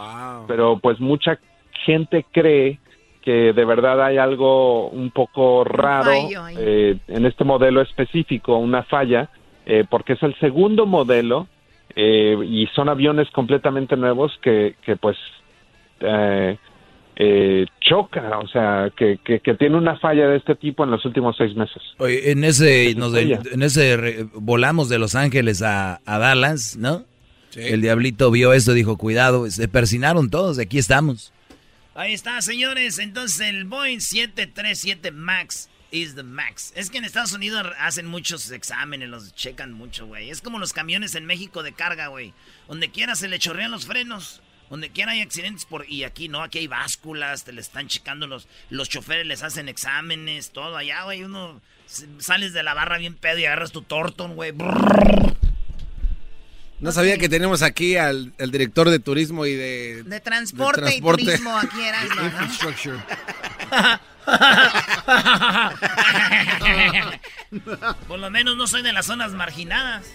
pero pues mucha gente cree que de verdad hay algo un poco raro eh, en este modelo específico, una falla, eh, porque es el segundo modelo eh, y son aviones completamente nuevos que, que pues eh, eh, choca, o sea, que, que, que tiene una falla de este tipo en los últimos seis meses. Oye, en ese, nos de- en ese re- volamos de Los Ángeles a, a Dallas, ¿no? El diablito vio eso, dijo, cuidado, se persinaron todos, aquí estamos. Ahí está, señores. Entonces el Boeing 737 MAX is the max. Es que en Estados Unidos hacen muchos exámenes, los checan mucho, güey. Es como los camiones en México de carga, güey. Donde quiera se le chorrean los frenos. Donde quiera hay accidentes por... Y aquí no, aquí hay básculas, te le están checando los... Los choferes les hacen exámenes, todo allá, güey. Uno... Sales de la barra bien pedo y agarras tu Torton, güey. No sabía que tenemos aquí al, al director de turismo y de... De transporte, de transporte. y turismo aquí eras, ¿no? Infrastructure. Por lo menos no soy de las zonas marginadas.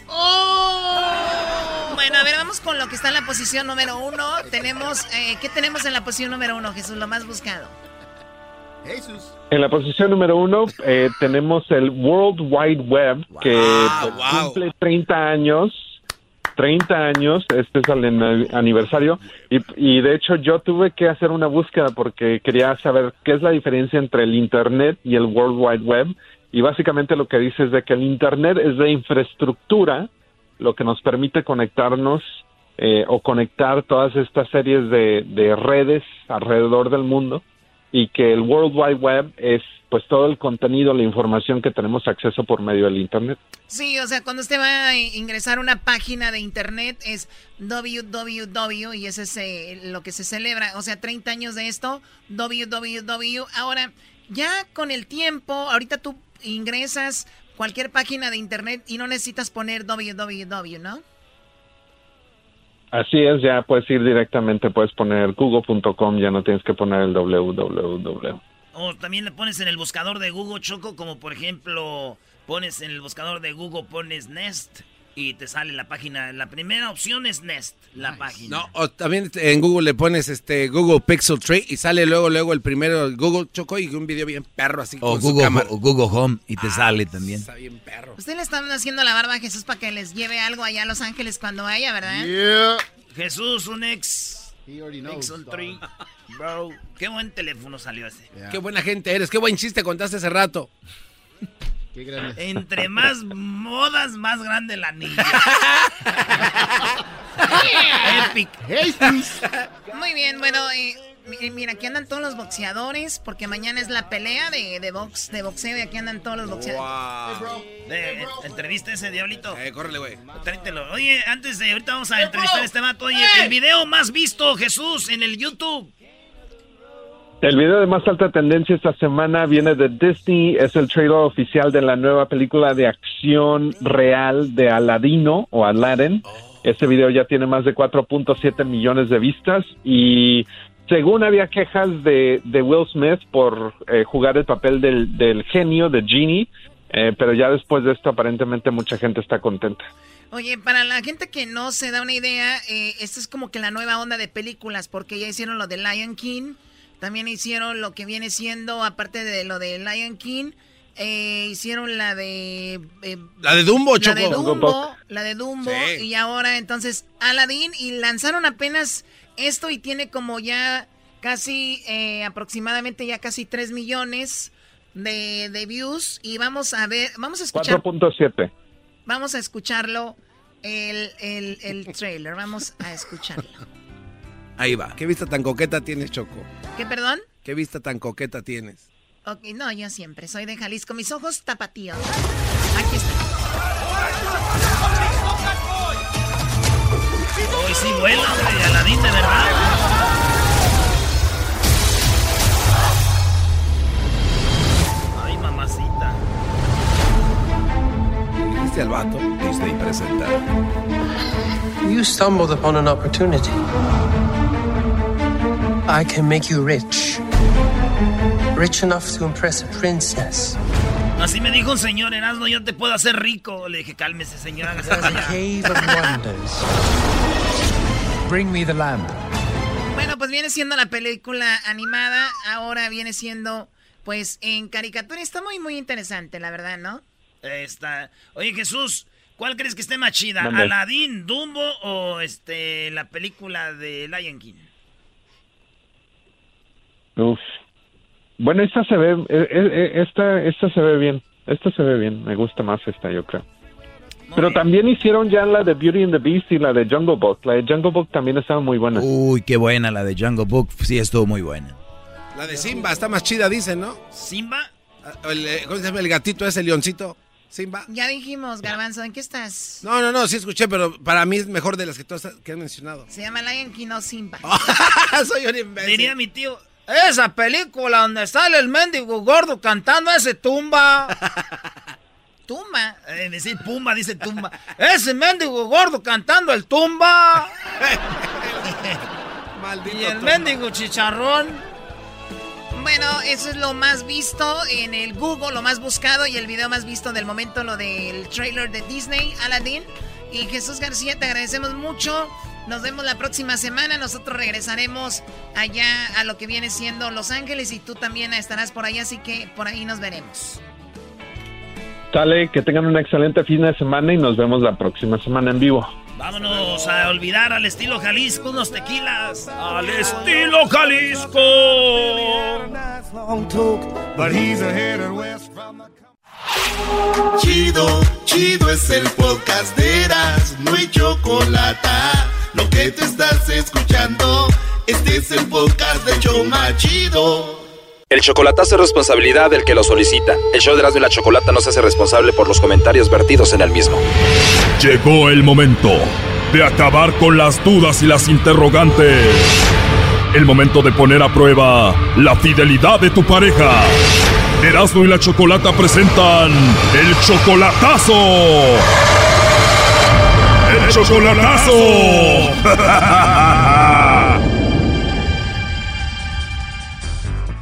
Bueno, a ver, vamos con lo que está en la posición número uno. Tenemos, eh, ¿qué tenemos en la posición número uno, Jesús? Lo más buscado. Jesús. En la posición número uno eh, tenemos el World Wide Web, que pues, cumple 30 años. 30 años, este es el aniversario, y, de hecho yo tuve que hacer una búsqueda porque quería saber qué es la diferencia entre el Internet y el World Wide Web, y básicamente lo que dice es de que el Internet es de infraestructura, lo que nos permite conectarnos eh, o conectar todas estas series de redes alrededor del mundo, y que el World Wide Web es pues todo el contenido, la información que tenemos acceso por medio del Internet. Sí, o sea, cuando usted va a ingresar a una página de internet es www y ese es eh, lo que se celebra. O sea, 30 años de esto, www. Ahora, ya con el tiempo, ahorita tú ingresas cualquier página de internet y no necesitas poner www, ¿no? Así es, ya puedes ir directamente, puedes poner google.com, ya no tienes que poner el www. O también le pones en el buscador de Google Choco, como por ejemplo, pones en el buscador de Google, pones Nest y te sale la página. La primera opción es Nest, la página. No, o también en Google le pones este Google Pixel 3 y sale luego luego el primero Google Choco y un video bien perro así O con su Google, cámara. o Google Home y te sale también. Está bien perro. Usted le están haciendo la barba a Jesús para que les lleve algo allá a Los Ángeles cuando vaya, ¿verdad? Jesús, un ex. Pixel 3. Bro, qué buen teléfono salió ese. Qué buena gente eres, qué buen chiste contaste hace rato. Entre más modas, más grande la niña. Epic. Muy bien, bueno, eh, Mira, aquí andan todos los boxeadores, porque mañana es la pelea de, de, box, de boxeo y aquí andan todos los boxeadores. Wow. De, entrevista ese diablito. Eh, córrele, güey. Oye, antes de ahorita vamos a entrevistar a este vato. Oye, el video más visto, Jesús, en el YouTube. El video de más alta tendencia esta semana viene de Disney, es el trailer oficial de la nueva película de acción real de Aladino o Aladdin. Este video ya tiene más de 4.7 millones de vistas y según había quejas de, de Will Smith por eh, jugar el papel del, del, genio, de Genie, eh, pero ya después de esto aparentemente mucha gente está contenta. Oye, para la gente que no se da una idea, eh, esta es como que la nueva onda de películas, porque ya hicieron lo de Lion King, también hicieron lo que viene siendo, aparte de lo de Lion King, eh, hicieron la de... Eh, la de Dumbo, La de Dumbo, la de Dumbo, y ahora entonces Aladdin, y lanzaron apenas esto y tiene como ya casi, eh, aproximadamente ya casi 3 millones de, de, views, y vamos a ver, vamos a escuchar... 4.7. Vamos a escucharlo, el, el, el trailer, vamos a escucharlo. Ahí va. ¿Qué vista tan coqueta tienes, Choco? ¿Qué, perdón? ¿Qué vista tan coqueta tienes? Ok, no, yo siempre soy de Jalisco. Mis ojos tapatíos. Aquí está. Hoy sí vuela, hombre, Aladín, de verdad. Ay, mamacita. ¿Viste al vato? Disney presenta. You stumbled upon an opportunity. I can make you rich. Rich enough to impress a princess. Así me dijo un señor Erasmo, yo te puedo hacer rico. Le dije, cálmese, señor, hágase Cave of Wonders. Bring me the lamp. Bueno, pues viene siendo la película animada, ahora viene siendo, pues, en caricatura. Está muy, muy interesante, la verdad, ¿no? Está. Oye, Jesús, ¿cuál crees que esté más chida? ¿Aladín, Dumbo o este la película de Lion King? Uf. Bueno, esta se ve, eh, eh, esta, esta se ve bien, esta se ve bien, me gusta más esta, yo creo. Pero también hicieron ya la de Beauty and the Beast y la de Jungle Book. La de Jungle Book también estaba muy buena. Uy, qué buena la de Jungle Book, sí estuvo muy buena. La de Simba está más chida, dicen, ¿no? ¿Simba? El, eh, ¿Cómo se llama el gatito ese, leoncito? Simba. Ya dijimos, Garbanzo, ¿en qué estás? No, no, no, sí escuché, pero para mí es mejor de las que todas que han mencionado. Se llama Lion King, no Simba. Soy un imbécil. Diría mi tío, esa película donde sale el mendigo gordo cantando ese tumba. ¿Tumba? Eh, decir pumba, dice tumba. ese mendigo gordo cantando el tumba. Maldito y el tumba. mendigo chicharrón. Bueno, eso es lo más visto en el Google, lo más buscado y el video más visto del momento, lo del trailer de Disney, Aladdin. Y Jesús García, te agradecemos mucho. Nos vemos la próxima semana. Nosotros regresaremos allá a lo que viene siendo Los Ángeles y tú también estarás por ahí, así que por ahí nos veremos. Sale, que tengan un excelente fin de semana y nos vemos la próxima semana en vivo. Vámonos a olvidar al estilo Jalisco unos tequilas. Al estilo Jalisco. Chido, chido es el podcast de Eras, no hay chocolate. Lo que te estás escuchando, este es el podcast de Choma Chido. El chocolatazo es responsabilidad del que lo solicita. El show de Erasmo y la Chocolata no se hace responsable por los comentarios vertidos en el mismo. Llegó el momento de acabar con las dudas y las interrogantes. El momento de poner a prueba la fidelidad de tu pareja. Erasmo y la Chocolata presentan el chocolatazo. ¡El chocolatazo!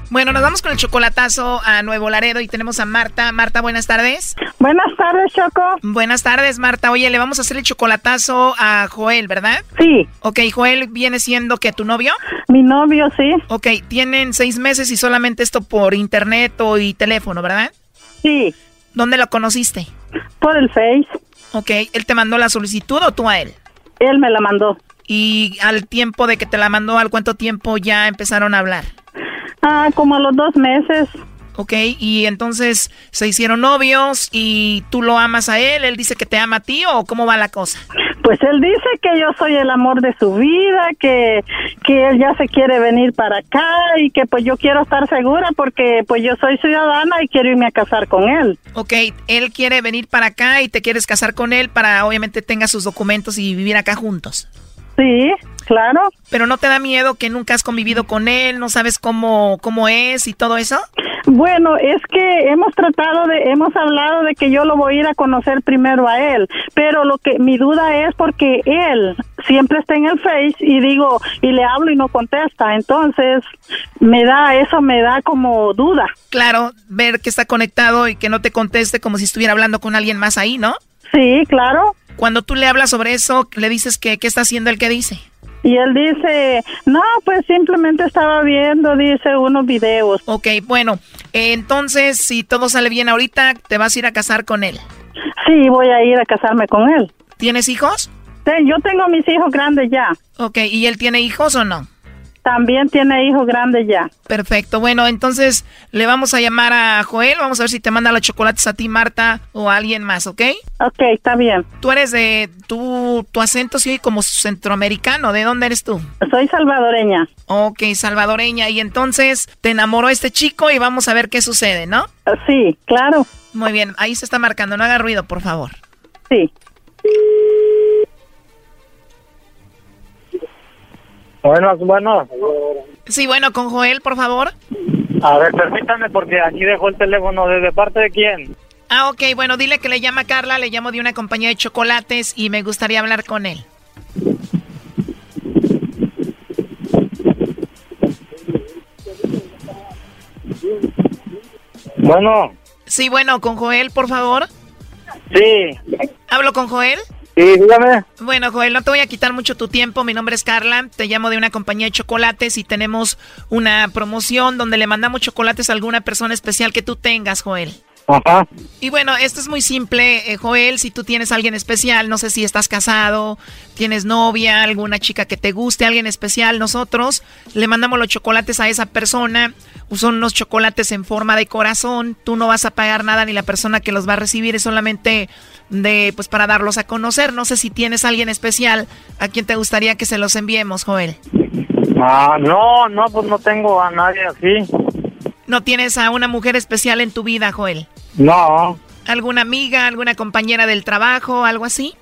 Bueno, nos vamos con el chocolatazo a Nuevo Laredo y tenemos a Marta. Marta, buenas tardes. Buenas tardes, Choco. Buenas tardes, Marta. Oye, le vamos a hacer el chocolatazo a Joel, ¿verdad? Sí. Ok, Joel viene siendo que tu novio. Mi novio, sí. Ok, tienen seis meses y solamente esto por internet o y teléfono, ¿verdad? Sí. ¿Dónde lo conociste? Por el Face. Ok, ¿él te mandó la solicitud o tú a él? Él me la mandó. Y al tiempo de que te la mandó, ¿al cuánto tiempo ya empezaron a hablar? Ah, como a los dos meses. Ok, y entonces se hicieron novios y tú lo amas a él, él dice que te ama a ti o cómo va la cosa? Pues él dice que yo soy el amor de su vida, que, que él ya se quiere venir para acá y que pues yo quiero estar segura porque pues yo soy ciudadana y quiero irme a casar con él. Ok, él quiere venir para acá y te quieres casar con él para obviamente tenga sus documentos y vivir acá juntos. Sí, claro. Pero no te da miedo que nunca has convivido con él, no sabes cómo, cómo es y todo eso. Bueno, es que hemos tratado de, hemos hablado de que yo lo voy a ir a conocer primero a él, pero lo que mi duda es porque él siempre está en el Face y digo, y le hablo y no contesta, entonces me da, eso me da como duda. Claro, ver que está conectado y que no te conteste como si estuviera hablando con alguien más ahí, ¿no? Sí, claro. Cuando tú le hablas sobre eso, le dices que qué está haciendo el que dice. Y él dice, no, pues simplemente estaba viendo, dice, unos videos. Ok, bueno, entonces si todo sale bien ahorita, te vas a ir a casar con él. Sí, voy a ir a casarme con él. ¿Tienes hijos? Sí, yo tengo mis hijos grandes ya. Ok, ¿y él tiene hijos o no? También tiene hijos grandes ya. Perfecto. Bueno, entonces le vamos a llamar a Joel. Vamos a ver si te manda los chocolates a ti, Marta, o a alguien más, ¿ok? Ok, está bien. Tú eres de. Tu, tu acento sí como centroamericano. ¿De dónde eres tú? Soy salvadoreña. Ok, salvadoreña. Y entonces te enamoró este chico y vamos a ver qué sucede, ¿no? Sí, claro. Muy bien. Ahí se está marcando. No haga ruido, por favor. Sí. Bueno, bueno. Sí, bueno, con Joel, por favor. A ver, permítame porque aquí dejó el teléfono. ¿Desde parte de quién? Ah, ok, bueno, dile que le llama Carla, le llamo de una compañía de chocolates y me gustaría hablar con él. Bueno. Sí, bueno, con Joel, por favor. Sí. ¿Hablo con Joel? Sí, dígame. Bueno, Joel, no te voy a quitar mucho tu tiempo. Mi nombre es Carla. Te llamo de una compañía de chocolates y tenemos una promoción donde le mandamos chocolates a alguna persona especial que tú tengas, Joel. Ajá. Y bueno, esto es muy simple, eh, Joel. Si tú tienes a alguien especial, no sé si estás casado, tienes novia, alguna chica que te guste, alguien especial, nosotros le mandamos los chocolates a esa persona. Son unos chocolates en forma de corazón. Tú no vas a pagar nada ni la persona que los va a recibir es solamente de pues para darlos a conocer. No sé si tienes a alguien especial a quien te gustaría que se los enviemos, Joel. Ah, no, no, pues no tengo a nadie así. ¿No tienes a una mujer especial en tu vida, Joel? No. ¿Alguna amiga, alguna compañera del trabajo, algo así?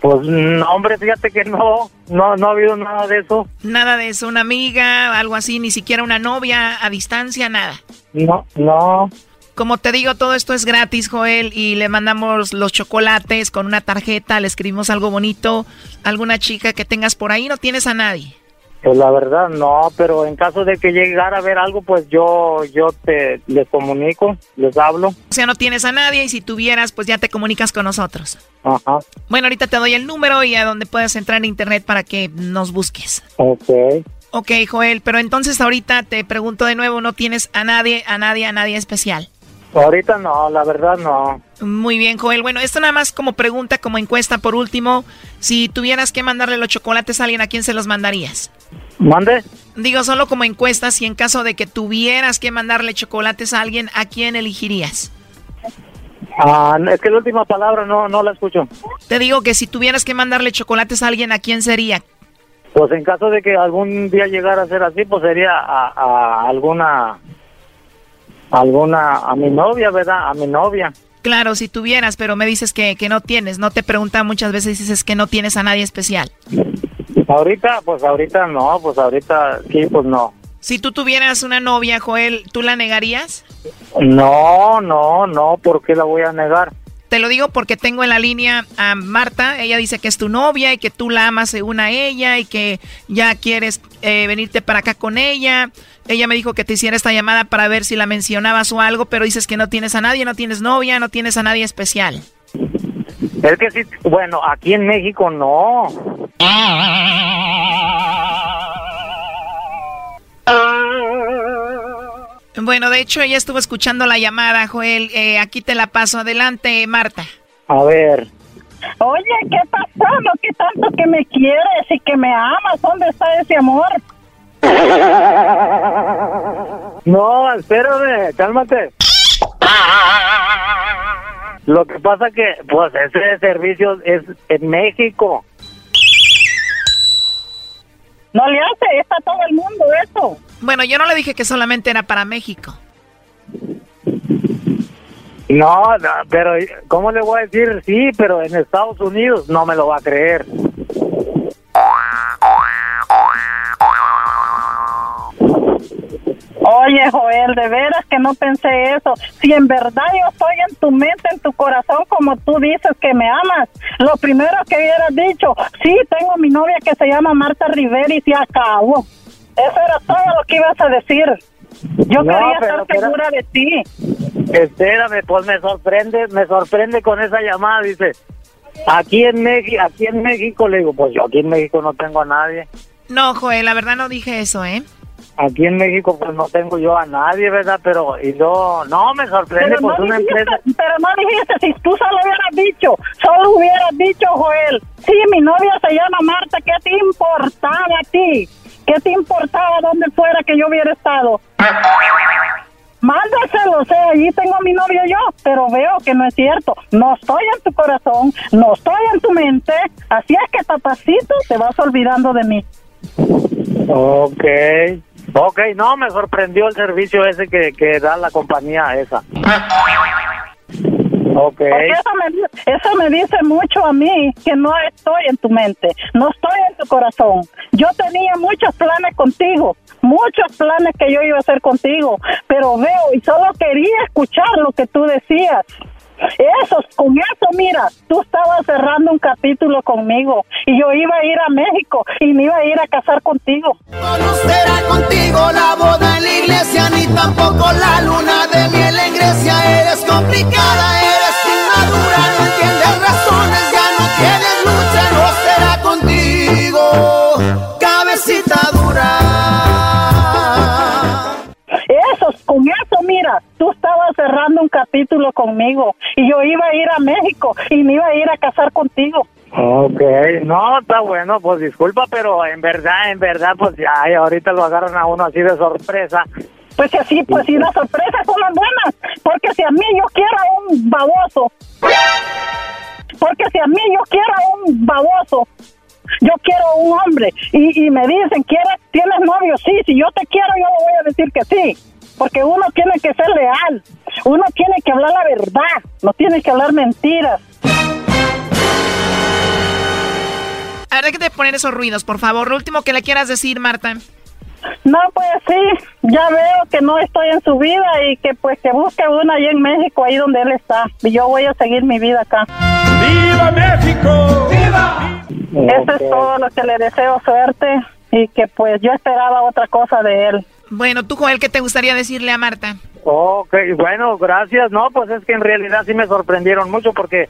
Pues, no, hombre, fíjate que no, no, no ha habido nada de eso. Nada de eso, una amiga, algo así, ni siquiera una novia a distancia, nada. No, no. Como te digo, todo esto es gratis, Joel, y le mandamos los chocolates con una tarjeta, le escribimos algo bonito, alguna chica que tengas por ahí, no tienes a nadie. Pues la verdad no, pero en caso de que llegara a ver algo, pues yo yo te les comunico, les hablo. O sea, no tienes a nadie y si tuvieras, pues ya te comunicas con nosotros. Ajá. Bueno, ahorita te doy el número y a donde puedas entrar en internet para que nos busques. Ok. Ok, Joel, pero entonces ahorita te pregunto de nuevo, ¿no tienes a nadie, a nadie, a nadie especial? Ahorita no, la verdad no. Muy bien, Joel. Bueno, esto nada más como pregunta, como encuesta por último. Si tuvieras que mandarle los chocolates a alguien, ¿a quién se los mandarías? ¿Mande? Digo, solo como encuesta, si en caso de que tuvieras que mandarle chocolates a alguien, ¿a quién elegirías? Ah, es que la última palabra no, no la escucho. Te digo que si tuvieras que mandarle chocolates a alguien, ¿a quién sería? Pues en caso de que algún día llegara a ser así, pues sería a, a alguna, alguna, a mi novia, ¿verdad? A mi novia. Claro, si tuvieras, pero me dices que, que no tienes. No te preguntan muchas veces, dices que no tienes a nadie especial. Ahorita, pues ahorita no, pues ahorita sí, pues no. Si tú tuvieras una novia, Joel, ¿tú la negarías? No, no, no, ¿por qué la voy a negar? Te lo digo porque tengo en la línea a Marta. Ella dice que es tu novia y que tú la amas según a ella y que ya quieres eh, venirte para acá con ella. Ella me dijo que te hiciera esta llamada para ver si la mencionabas o algo, pero dices que no tienes a nadie, no tienes novia, no tienes a nadie especial. Es que sí, bueno, aquí en México no. Bueno, de hecho ella estuvo escuchando la llamada, Joel. Eh, aquí te la paso. Adelante, Marta. A ver. Oye, ¿qué pasó? ¿No que tanto que me quieres y que me amas? ¿Dónde está ese amor? No, espérame, cálmate. Lo que pasa que, pues, ese servicio es en México. No le hace, está todo el mundo eso. Bueno, yo no le dije que solamente era para México. No, no, pero ¿cómo le voy a decir? Sí, pero en Estados Unidos no me lo va a creer. Oye, Joel, de veras que no pensé eso. Si en verdad yo estoy en tu mente, en tu corazón, como tú dices que me amas, lo primero que hubieras dicho, sí, tengo mi novia que se llama Marta Rivera y se acabó. Eso era todo lo que ibas a decir. Yo No, quería estar segura de ti. Espérame, pues me sorprende, me sorprende con esa llamada, dice. Aquí en México, aquí en México le digo, pues yo aquí en México no tengo a nadie. No, Joel, la verdad no dije eso, ¿eh? Aquí en México pues no tengo yo a nadie, ¿verdad? Pero y no, no me sorprende Pero pues no, una dijiste, empresa. pero no dijiste, si tú solo hubieras dicho, solo hubieras dicho, Joel, sí, mi novia se llama Marta, ¿qué te importaba a ti? ¿Qué te importaba donde fuera que yo hubiera estado? Mándaselo, o sea, allí tengo a mi novio yo, pero veo que no es cierto. No estoy en tu corazón, no estoy en tu mente, así es que papacito te vas olvidando de mí. Ok, ok, no, me sorprendió el servicio ese que, que da la compañía esa. Ok. Porque eso me, eso me dice mucho a mí, que no estoy en tu mente, no estoy en tu corazón. Yo tenía muchos planes contigo, muchos planes que yo iba a hacer contigo, pero veo y solo quería escuchar lo que tú decías. Eso, con eso, mira, tú estabas cerrando un capítulo conmigo y yo iba a ir a México y me iba a ir a casar contigo. No será contigo la boda en la iglesia, ni tampoco la luna de miel en Grecia. Eres complicada, eres inmadura, no entiendes razones, ya no tienes lucha, no será contigo, cabecita dura. Mira, tú estabas cerrando un capítulo conmigo y yo iba a ir a México y me iba a ir a casar contigo. Ok, no, está bueno, pues disculpa, pero en verdad, en verdad, pues ya, ahorita lo agarran a uno así de sorpresa. Pues así, pues si las sorpresas son las buenas, porque si a mí yo quiero a un baboso, porque si a mí yo quiero a un baboso, yo quiero a un hombre y, y me dicen, ¿quieres, ¿tienes novio? Sí, si yo te quiero, yo le voy a decir que sí, porque uno tiene que ser leal, uno tiene que hablar la verdad, no tiene que hablar mentiras. A ver, que te poner esos ruidos, por favor. Lo último que le quieras decir, Marta. No, pues sí, ya veo que no estoy en su vida y que pues que busque una allí en México, ahí donde él está. Y yo voy a seguir mi vida acá. ¡Viva México! ¡Viva! Eso es todo lo que le deseo suerte y que pues yo esperaba otra cosa de él. Bueno, tú, Joel, ¿qué te gustaría decirle a Marta? Ok, bueno, gracias. No, pues es que en realidad sí me sorprendieron mucho porque,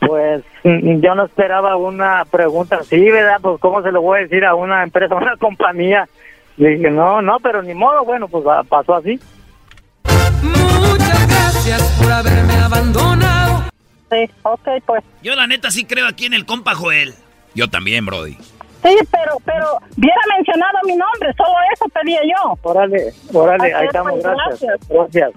pues, mm, yo no esperaba una pregunta así, ¿verdad? Pues, ¿cómo se lo voy a decir a una empresa, a una compañía? Le dije, no, no, pero ni modo, bueno, pues pasó así. Muchas gracias por haberme abandonado. Sí, ok, pues. Yo la neta sí creo aquí en el compa Joel. Yo también, Brody. Sí, pero, pero, hubiera mencionado mi nombre, solo eso pedía yo. Órale, órale, ahí estamos, pues, gracias. Gracias.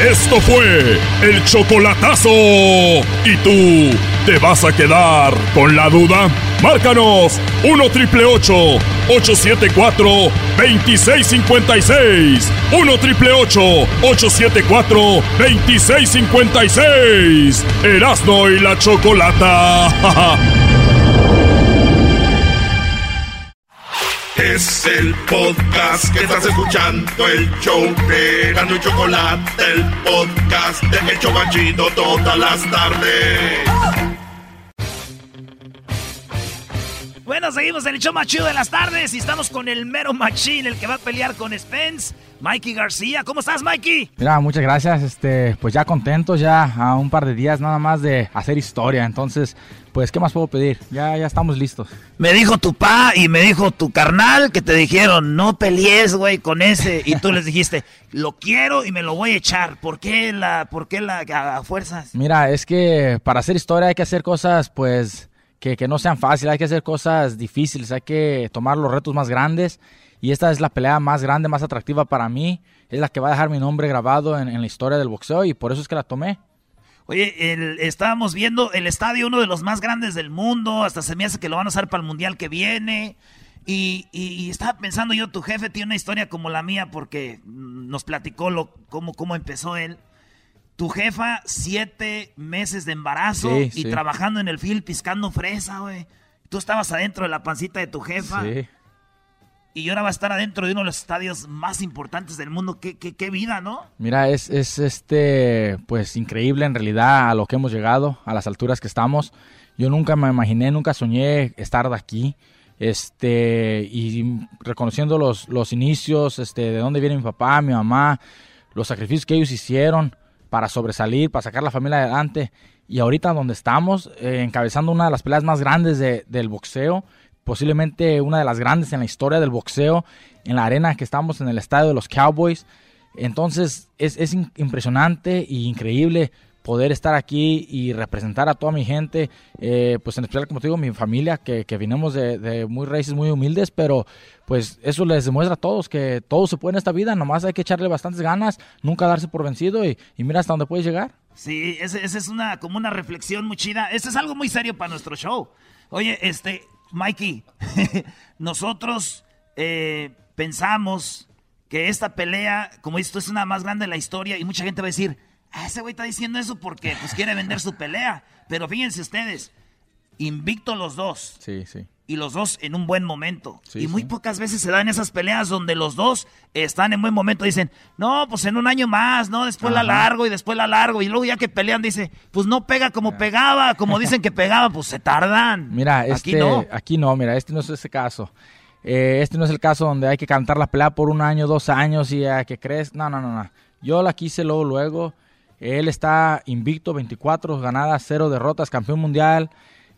Esto fue el chocolatazo. ¿Y tú te vas a quedar con la duda? Márcanos 1 triple 874 2656. 1 triple 874 2656. Erasno y la chocolata. Es el podcast que estás escuchando, el show de Chocolate, el podcast de El Chobachito todas las tardes. Bueno, seguimos en el show más de las tardes y estamos con el mero machine, el que va a pelear con Spence, Mikey García. ¿Cómo estás, Mikey? Mira, muchas gracias. Este, pues ya contentos, ya a un par de días nada más de hacer historia. Entonces, pues, ¿qué más puedo pedir? Ya, ya estamos listos. Me dijo tu pa y me dijo tu carnal que te dijeron, no pelees, güey, con ese. Y tú les dijiste, lo quiero y me lo voy a echar. ¿Por qué la, por qué la a, a fuerzas? Mira, es que para hacer historia hay que hacer cosas, pues, que, que no sean fáciles. Hay que hacer cosas difíciles. Hay que tomar los retos más grandes. Y esta es la pelea más grande, más atractiva para mí. Es la que va a dejar mi nombre grabado en, en la historia del boxeo y por eso es que la tomé. Oye, el- estábamos viendo el estadio, uno de los más grandes del mundo. Hasta se me hace que lo van a usar para el mundial que viene. Y, y, estaba pensando yo, tu jefe tiene una historia como la mía porque nos platicó lo, cómo, cómo empezó él. Tu jefa, siete meses de embarazo y trabajando en el field piscando fresa, güey. Tú estabas adentro de la pancita de tu jefa. Sí. Y ahora va a estar adentro de uno de los estadios más importantes del mundo. Qué, qué, vida, ¿no? Mira, es, es este, pues increíble en realidad a lo que hemos llegado, a las alturas que estamos. Yo nunca me imaginé, nunca soñé estar de aquí este y reconociendo los, los inicios, este, de dónde viene mi papá, mi mamá, los sacrificios que ellos hicieron, para sobresalir, para sacar la familia adelante. Y ahorita donde estamos, eh, encabezando una de las peleas más grandes del boxeo, posiblemente una de las grandes en la historia del boxeo, en la arena que estamos en el estadio de los Cowboys. Entonces es, es impresionante e increíble poder estar aquí y representar a toda mi gente, eh, pues en especial, como te digo, mi familia, que, que vinimos de, muy raíces muy humildes, pero pues eso les demuestra a todos que todo se puede en esta vida, nomás hay que echarle bastantes ganas, nunca darse por vencido y, mira hasta dónde puedes llegar. Sí, esa es una, como una reflexión muy chida, eso es algo muy serio para nuestro show. Oye, este, Mikey, nosotros eh, pensamos que esta pelea, como esto es una más grande de la historia y mucha gente va a decir, Ah, ese güey está diciendo eso porque pues quiere vender su pelea. Pero fíjense ustedes, invicto los dos. Sí, sí. Y los dos en un buen momento. y muy pocas veces se dan esas peleas donde los dos están en buen momento. Dicen, no, pues en un año más, ¿no? Después la largo y después la largo. Y luego ya que pelean, dice, pues no pega como pegaba. Como dicen que pegaba, pues se tardan. Mira, este, aquí no. Aquí no, mira, este no es ese caso. Eh, este no es el caso donde hay que cantar la pelea por un año, dos años y a que crees. No, no, no, no. Yo la quise luego, luego. Él está invicto, 24 ganadas, 0 derrotas, campeón mundial,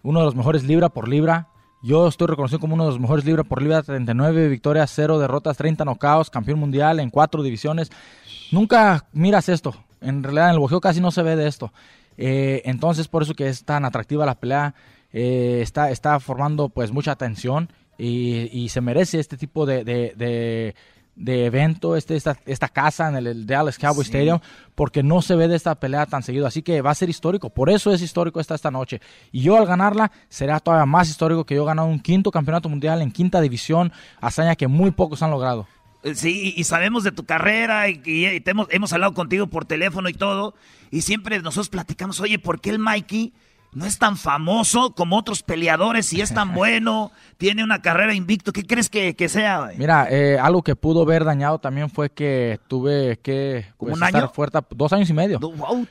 uno de los mejores libra por libra. Yo estoy reconocido como uno de los mejores libra por libra, 39 victorias, 0 derrotas, 30 knockouts, campeón mundial en cuatro divisiones. Nunca miras esto. En realidad en el boxeo casi no se ve de esto. Eh, entonces por eso que es tan atractiva la pelea. Eh, está, está formando pues mucha atención y, se merece este tipo de, de evento, este, esta, esta casa en el, Dallas Cowboy Stadium, porque no se ve de esta pelea tan seguido. Así que va a ser histórico. Por eso es histórico esta, esta noche. Y yo al ganarla será todavía más histórico que yo ganado un quinto campeonato mundial en quinta división, hazaña que muy pocos han logrado. Eh, sí, y sabemos de tu carrera y, hemos, hemos hablado contigo por teléfono y todo. Y siempre nosotros platicamos, oye, ¿por qué el Mikey no es tan famoso como otros peleadores y es tan bueno, tiene una carrera invicto. ¿Qué crees que, sea? Mira, eh, algo que pudo haber dañado también fue que tuve que pues, ¿Un estar fuera dos años y medio.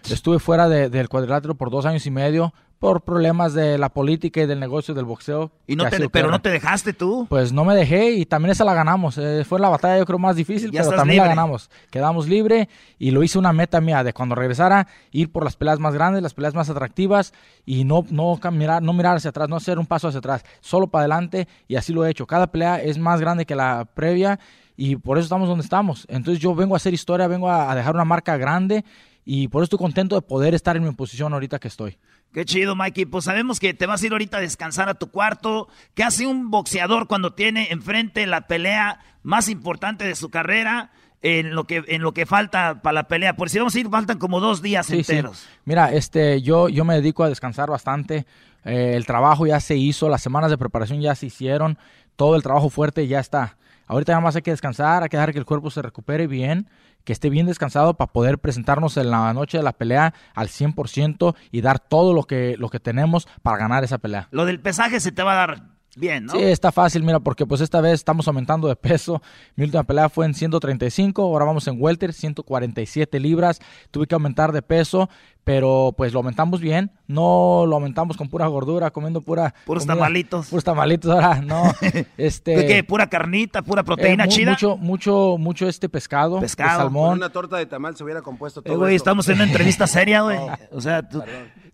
Estuve fuera del cuadrilátero por dos años y medio por problemas de la política y del negocio del boxeo. Y no pero no te dejaste tú. Pues no me dejé y también esa la ganamos. Eh, fue la batalla yo creo más difícil, pero también la ganamos. Quedamos libre y lo hice una meta mía de cuando regresara ir por las peleas más grandes, las peleas más atractivas y no no mirar, no mirar hacia atrás, no hacer un paso hacia atrás, solo para adelante y así lo he hecho. Cada pelea es más grande que la previa y por eso estamos donde estamos. Entonces yo vengo a hacer historia, vengo a dejar una marca grande y por eso estoy contento de poder estar en mi posición ahorita que estoy. Qué chido, Mikey. Pues sabemos que te vas a ir ahorita a descansar a tu cuarto. ¿Qué hace un boxeador cuando tiene enfrente la pelea más importante de su carrera? En lo que en lo que falta para la pelea. Por si vamos a ir, faltan como dos días enteros. Mira, este, yo, yo me dedico a descansar bastante. Eh, el trabajo ya se hizo, las semanas de preparación ya se hicieron, todo el trabajo fuerte ya está. Ahorita nada más hay que descansar, hay que dejar que el cuerpo se recupere bien que esté bien descansado para poder presentarnos en la noche de la pelea al 100% y dar todo lo que, lo que tenemos para ganar esa pelea. Lo del pesaje se te va a dar bien, ¿no? Sí, está fácil, mira, porque pues esta vez estamos aumentando de peso. Mi última pelea fue en 135, ahora vamos en welter, 147 libras. Tuve que aumentar de peso, pero pues lo aumentamos bien, no lo aumentamos con pura gordura, comiendo pura... Puros tamalitos. Puros tamalitos, ahora no. este, ¿Qué? ¿Pura carnita, pura proteína eh, chida? Mucho, mucho, mucho este pescado, pescado. salmón. Con una torta de tamal se hubiera compuesto todo eh, güey, estamos en una entrevista seria, güey. o sea, tú,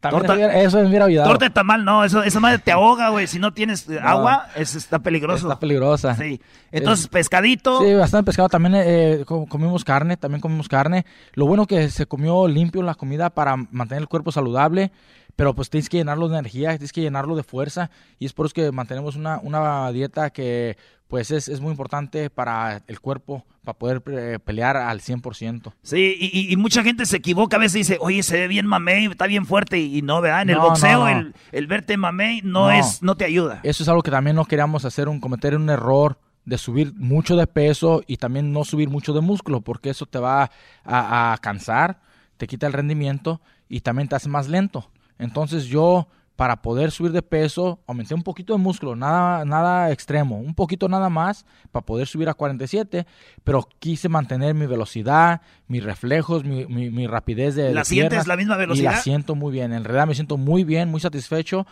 torta, eso es mira olvidado. Torta de tamal, no, eso, esa madre te ahoga, güey. Si no tienes agua, es, está peligroso. Está peligrosa. Sí. Entonces, pescadito. Sí, bastante pescado. También eh, comimos carne, también comimos carne. Lo bueno que se comió limpio la comida para mantener el cuerpo saludable. Pero pues tienes que llenarlo de energía, tienes que llenarlo de fuerza y es por eso que mantenemos una, una dieta que pues es, es muy importante para el cuerpo, para poder eh, pelear al 100%. Sí, y, y, mucha gente se equivoca a veces dice, oye, se ve bien mamey, está bien fuerte, y, no, ¿verdad? En el No, boxeo no, no. El, el verte mamey no, es, no te ayuda. Eso es algo que también no queríamos hacer, un cometer un error de subir mucho de peso y también no subir mucho de músculo, porque eso te va a, a cansar, te quita el rendimiento y también te hace más lento. Entonces yo, para poder subir de peso, aumenté un poquito de músculo, nada, nada extremo, un poquito nada más para poder subir a 47, pero quise mantener mi velocidad, mis reflejos, mi, mi- mi rapidez de... ¿La de sientes piernas, la misma Y velocidad? la siento muy bien, en realidad me siento muy bien, muy satisfecho.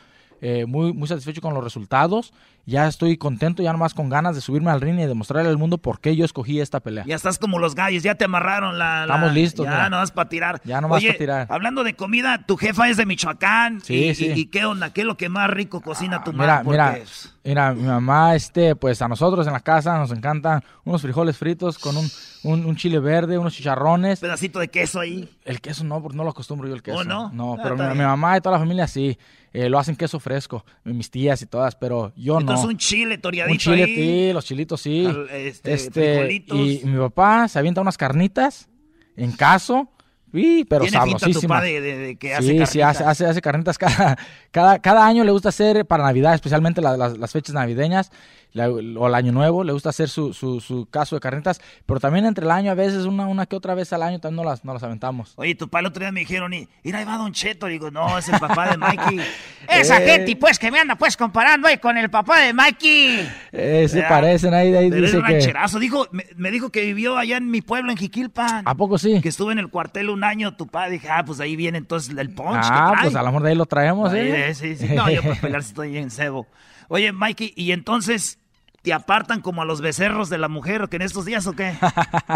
eh, muy, muy satisfecho con los resultados. Ya estoy contento, ya nomás con ganas de subirme al ring y demostrarle al mundo por qué yo escogí esta pelea. Ya estás como los gallos, ya te amarraron la... la- Estamos listos, Ya mira. nomás para tirar. Ya nomás Oye, pa' tirar. hablando de comida, tu jefa es de Michoacán. Sí, y, sí. y- y qué onda? ¿Qué es lo que más rico cocina tu Mira, mamá? mira, Porque- mira, mi mamá, este, pues a nosotros en la casa nos encantan unos frijoles fritos con un, un, un chile verde, unos chicharrones. Pedacito de queso ahí. El queso no, porque no lo acostumbro yo el queso. ¿Oh, no? No, Ah, pero mi, mi mamá y toda la familia sí. eh, lo hacen queso fresco, mis tías y todas, pero yo Entonces un chile toreadito Un chile, ahí. sí, los chilitos sí. Al- este, frijolitos. y mi papá se avienta unas carnitas en caso, sí, pero Tiene tu pa de- de- de que hace sí, sí, carnitas. hace, hace, hace carnitas cada, cada, cada año le gusta hacer para Navidad, especialmente la- las, las fechas navideñas o el año nuevo, le gusta hacer su, su, su caso de carnitas, pero también entre el año a veces, una, una que otra vez al año también no las, no las aventamos. Oye, tu papá el otro día me dijeron, y, mira, ahí va Don Cheto. Digo, no, es el papá de Mikey. Esa Eh. gente, pues, que me anda, pues, comparando ahí con el papá de Mikey. Eh, se parecen ahí, de ahí Pero es dice que... rancherazo. Dijo, me, me dijo que vivió allá en mi pueblo, en Jiquilpan. ¿A poco sí? Que estuve en el cuartel un año, tu padre. Dije, ah, pues ahí viene entonces el punch Ah, que pues a lo mejor de ahí lo traemos, Ahí, ¿eh? Sí, sí. No, yo para pelear sí estoy en cebo. Oye, Mikey, ¿y entonces te apartan como a los becerros de la mujer que en estos días o qué?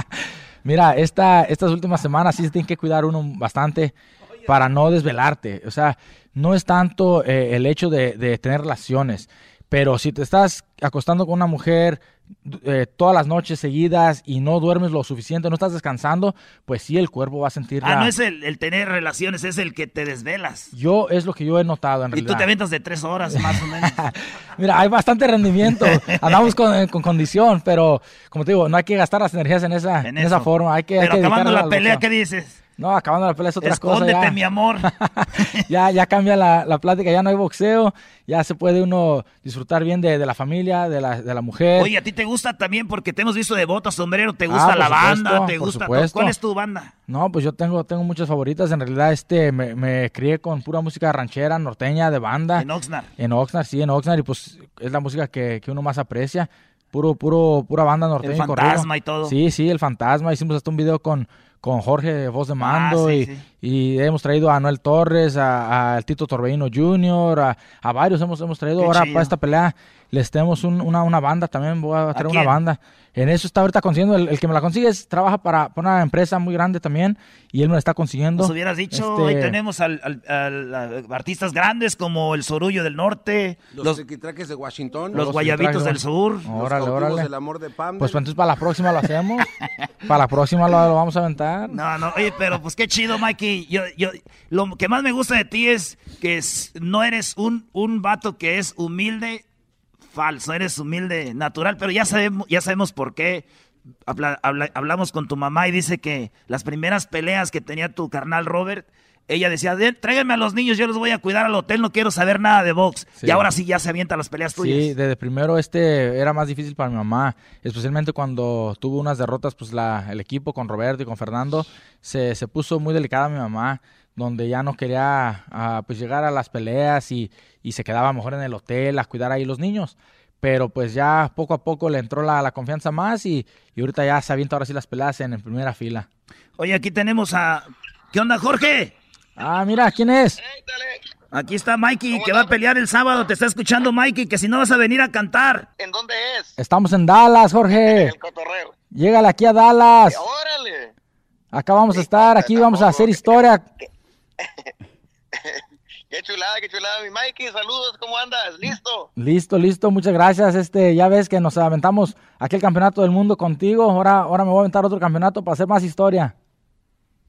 Mira, esta, estas últimas semanas sí se tiene que cuidar uno bastante para no desvelarte. O sea, no es tanto eh, el hecho de, de tener relaciones, pero si te estás acostando con una mujer eh, todas las noches seguidas y no duermes lo suficiente, no estás descansando, pues sí el cuerpo va a sentir Ah, la- no es el, el tener relaciones, es el que te desvelas. Yo es lo que yo he notado en Y realidad. tú te aventas de tres horas más o menos. Mira, hay bastante rendimiento. Andamos con, eh, con condición, pero como te digo, no hay que gastar las energías en esa, en esa forma. Hay que, hay Pero que acabando la pelea. ¿qué dices? No, acabando la pelea es otra Escóndete, cosa. ya. mi amor. ya, ya cambia la, la plática, ya no hay boxeo, ya se puede uno disfrutar bien de, de la familia, de la, de la mujer. Oye, a ti te gusta también porque te hemos visto de bota, sombrero, te gusta Ah, la banda, te gusta supuesto. ¿Cuál es tu banda? No, pues yo tengo, tengo muchas favoritas. En realidad, este, me, me crié con pura música ranchera, norteña, de banda. En Oxnard. En Oxnard, sí, en Oxnard. Y pues es la música que, que uno más aprecia. Puro, puro, pura banda norteña. El y. Fantasma y todo. Sí, sí, el fantasma. Hicimos hasta un video con, con Jorge Voz de Mando. Ah, sí, y, sí. Y hemos traído a Noel Torres, a, a Tito Torbellino Jr., a, a varios hemos, hemos traído. Qué Ahora chido. para esta pelea les tenemos un- una, una banda también. Voy a traer una quién? banda. En eso está ahorita consiguiendo. El, el que me la consigue es, trabaja para, para una empresa muy grande también. Y él me la está consiguiendo. Nos hubieras dicho, Este, ahí tenemos al, al- al- a artistas grandes como el Sorullo del Norte, Los, los, triquitraques de Washington. los Guayabitos del Sur. Los Órale, cautivos órale. del amor de Pam. Pues entonces para la próxima lo hacemos. para la próxima lo, lo vamos a aventar. No, no, oye, pero pues qué chido, Mikey. Yo, yo, lo que más me gusta de ti es que es- no eres un, un vato que es humilde, falso, eres humilde, natural, pero ya sabemos, ya sabemos por qué. Habla- habla- hablamos con tu mamá y dice que las primeras peleas que tenía tu carnal Robert, ella decía, "Den- tráiganme a los niños, yo los voy a cuidar al hotel, no quiero saber nada de box. Sí. Y ahora sí ya se avienta las peleas tuyas. Sí, desde primero este era más difícil para mi mamá, especialmente cuando tuvo unas derrotas, pues la, el equipo con Roberto y con Fernando se, se puso muy delicada mi mamá, donde ya no quería ah, pues llegar a las peleas y, y se quedaba mejor en el hotel a cuidar ahí los niños. Pero pues ya poco a poco le entró la, la confianza más y, y ahorita ya se avienta ahora sí las peleas en, en primera fila. Oye, aquí tenemos a... ¿Qué onda, Jorge? Ah, mira, ¿quién es? Aquí está Mikey, que va a pelear el sábado. Te está escuchando Mikey, que si no vas a venir a cantar. ¿En dónde es? Estamos en Dallas, Jorge. El cotorreo. Llégale aquí a Dallas. Órale. Acá vamos a estar, aquí vamos a hacer historia. Qué chulada, qué chulada, mi Mikey. Saludos, ¿cómo andas? ¿Listo? Listo, listo, muchas gracias. Este, ya ves que nos aventamos aquí el campeonato del mundo contigo. Ahora, ahora me voy a aventar otro campeonato para hacer más historia.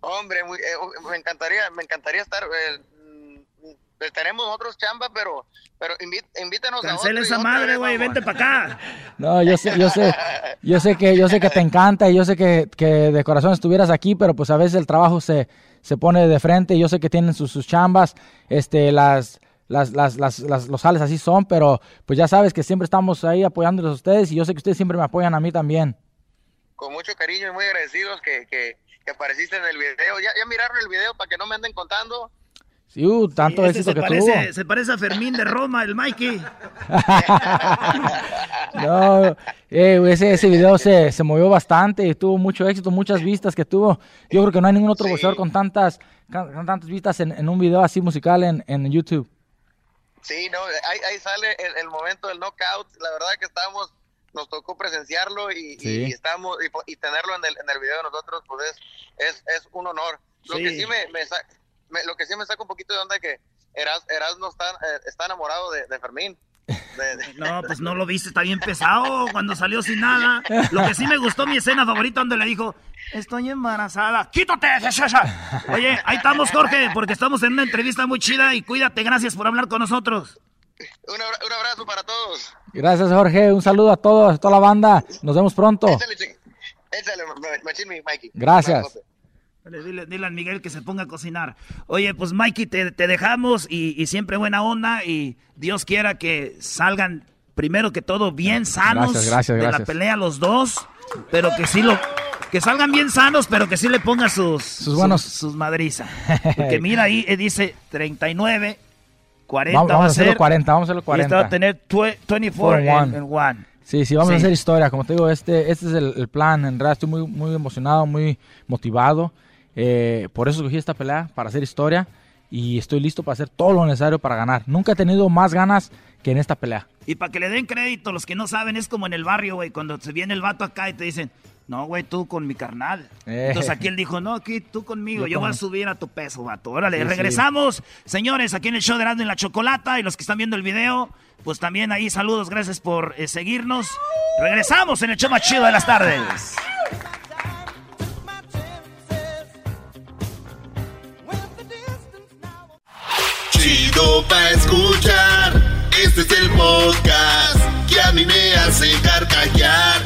Hombre, muy- eh, me encantaría, me encantaría estar. eh, mm, pues, tenemos otros chamba, pero, pero invítanos a Cancela esa madre, güey, vente para acá. No, yo sé, yo sé, yo sé que, yo sé que te encanta y yo sé que, que de corazón estuvieras aquí, pero pues a veces el trabajo se, se pone de frente. Yo sé que tienen sus, sus chambas, este, las, las, las, las, las, los sales así son, pero pues ya sabes que siempre estamos ahí apoyándolos a ustedes y yo sé que ustedes siempre me apoyan a mí también. Con mucho cariño y muy agradecidos que, que, que apareciste en el video. ¿Ya, ya miraron el video para que no me anden contando? Sí, uh, tanto Sí, éxito se que parece, tuvo. Se parece a Fermín de Roma, el Mikey. No, eh, ese, ese video se, se movió bastante y tuvo mucho éxito, muchas vistas que tuvo. Yo creo que no hay ningún otro boxeador con tantas, con, con tantas vistas en, en un video así musical en, en YouTube. Sí, no, ahí, ahí sale el, el momento del knockout. La verdad que estábamos, nos tocó presenciarlo y, Sí. y estamos y, tenerlo en el, en el video de nosotros, pues es, es, es un honor. Lo Sí. que sí me, me, sa- me- lo que sí me saca un poquito de onda es que Eras, Eras no está, eh, está enamorado de, de Fermín. De- de- No, pues no lo viste, está bien pesado cuando salió sin nada. Lo que sí me gustó, mi escena favorita, donde le dijo, estoy embarazada, quítate. ya, ya, ya". Oye, ahí estamos, Jorge, porque estamos en una entrevista muy chida y cuídate, gracias por hablar con nosotros. Un, abra- un abrazo para todos. Gracias, Jorge. Un saludo a todos, a toda la banda. Nos vemos pronto. Échale, échale, Mikey. Gracias. Dile, dile, dile a Miguel que se ponga a cocinar. Oye, pues Mikey, te, te dejamos y, y siempre buena onda y Dios quiera que salgan primero que todo bien sanos Gracias, gracias, de la pelea los dos, pero que sí lo que salgan bien sanos, pero que sí le pongan sus sus buenos- sus, madrizas. Porque mira ahí eh, dice 39 40 Vamos, va vamos a a ser hacerlo 40, vamos a hacerlo Y 40. este va a tener tue- 24 Four en, one. en one. Sí, sí, vamos a Sí. hacer historia. Como te digo, este, este es el, el plan. En realidad estoy muy, muy emocionado, muy motivado. Eh, por eso escogí esta pelea, para hacer historia. Y estoy listo para hacer todo lo necesario para ganar. Nunca he tenido más ganas que en esta pelea. Y para que le den crédito, los que no saben, es como en el barrio, güey, cuando se viene el vato acá y te dicen, no, güey, tú con mi carnal. Eh. Entonces aquí él dijo, no, aquí tú conmigo, Yo yo, voy a subir a tu peso, vato. Órale, Sí, sí. regresamos, señores, aquí en el show de Erasmo y la Chocolata y los que están viendo el video, pues también ahí saludos, gracias por eh, seguirnos. Regresamos en el show más chido de las tardes. Chido pa' escuchar. Este es el podcast que a mí me hace carcajear.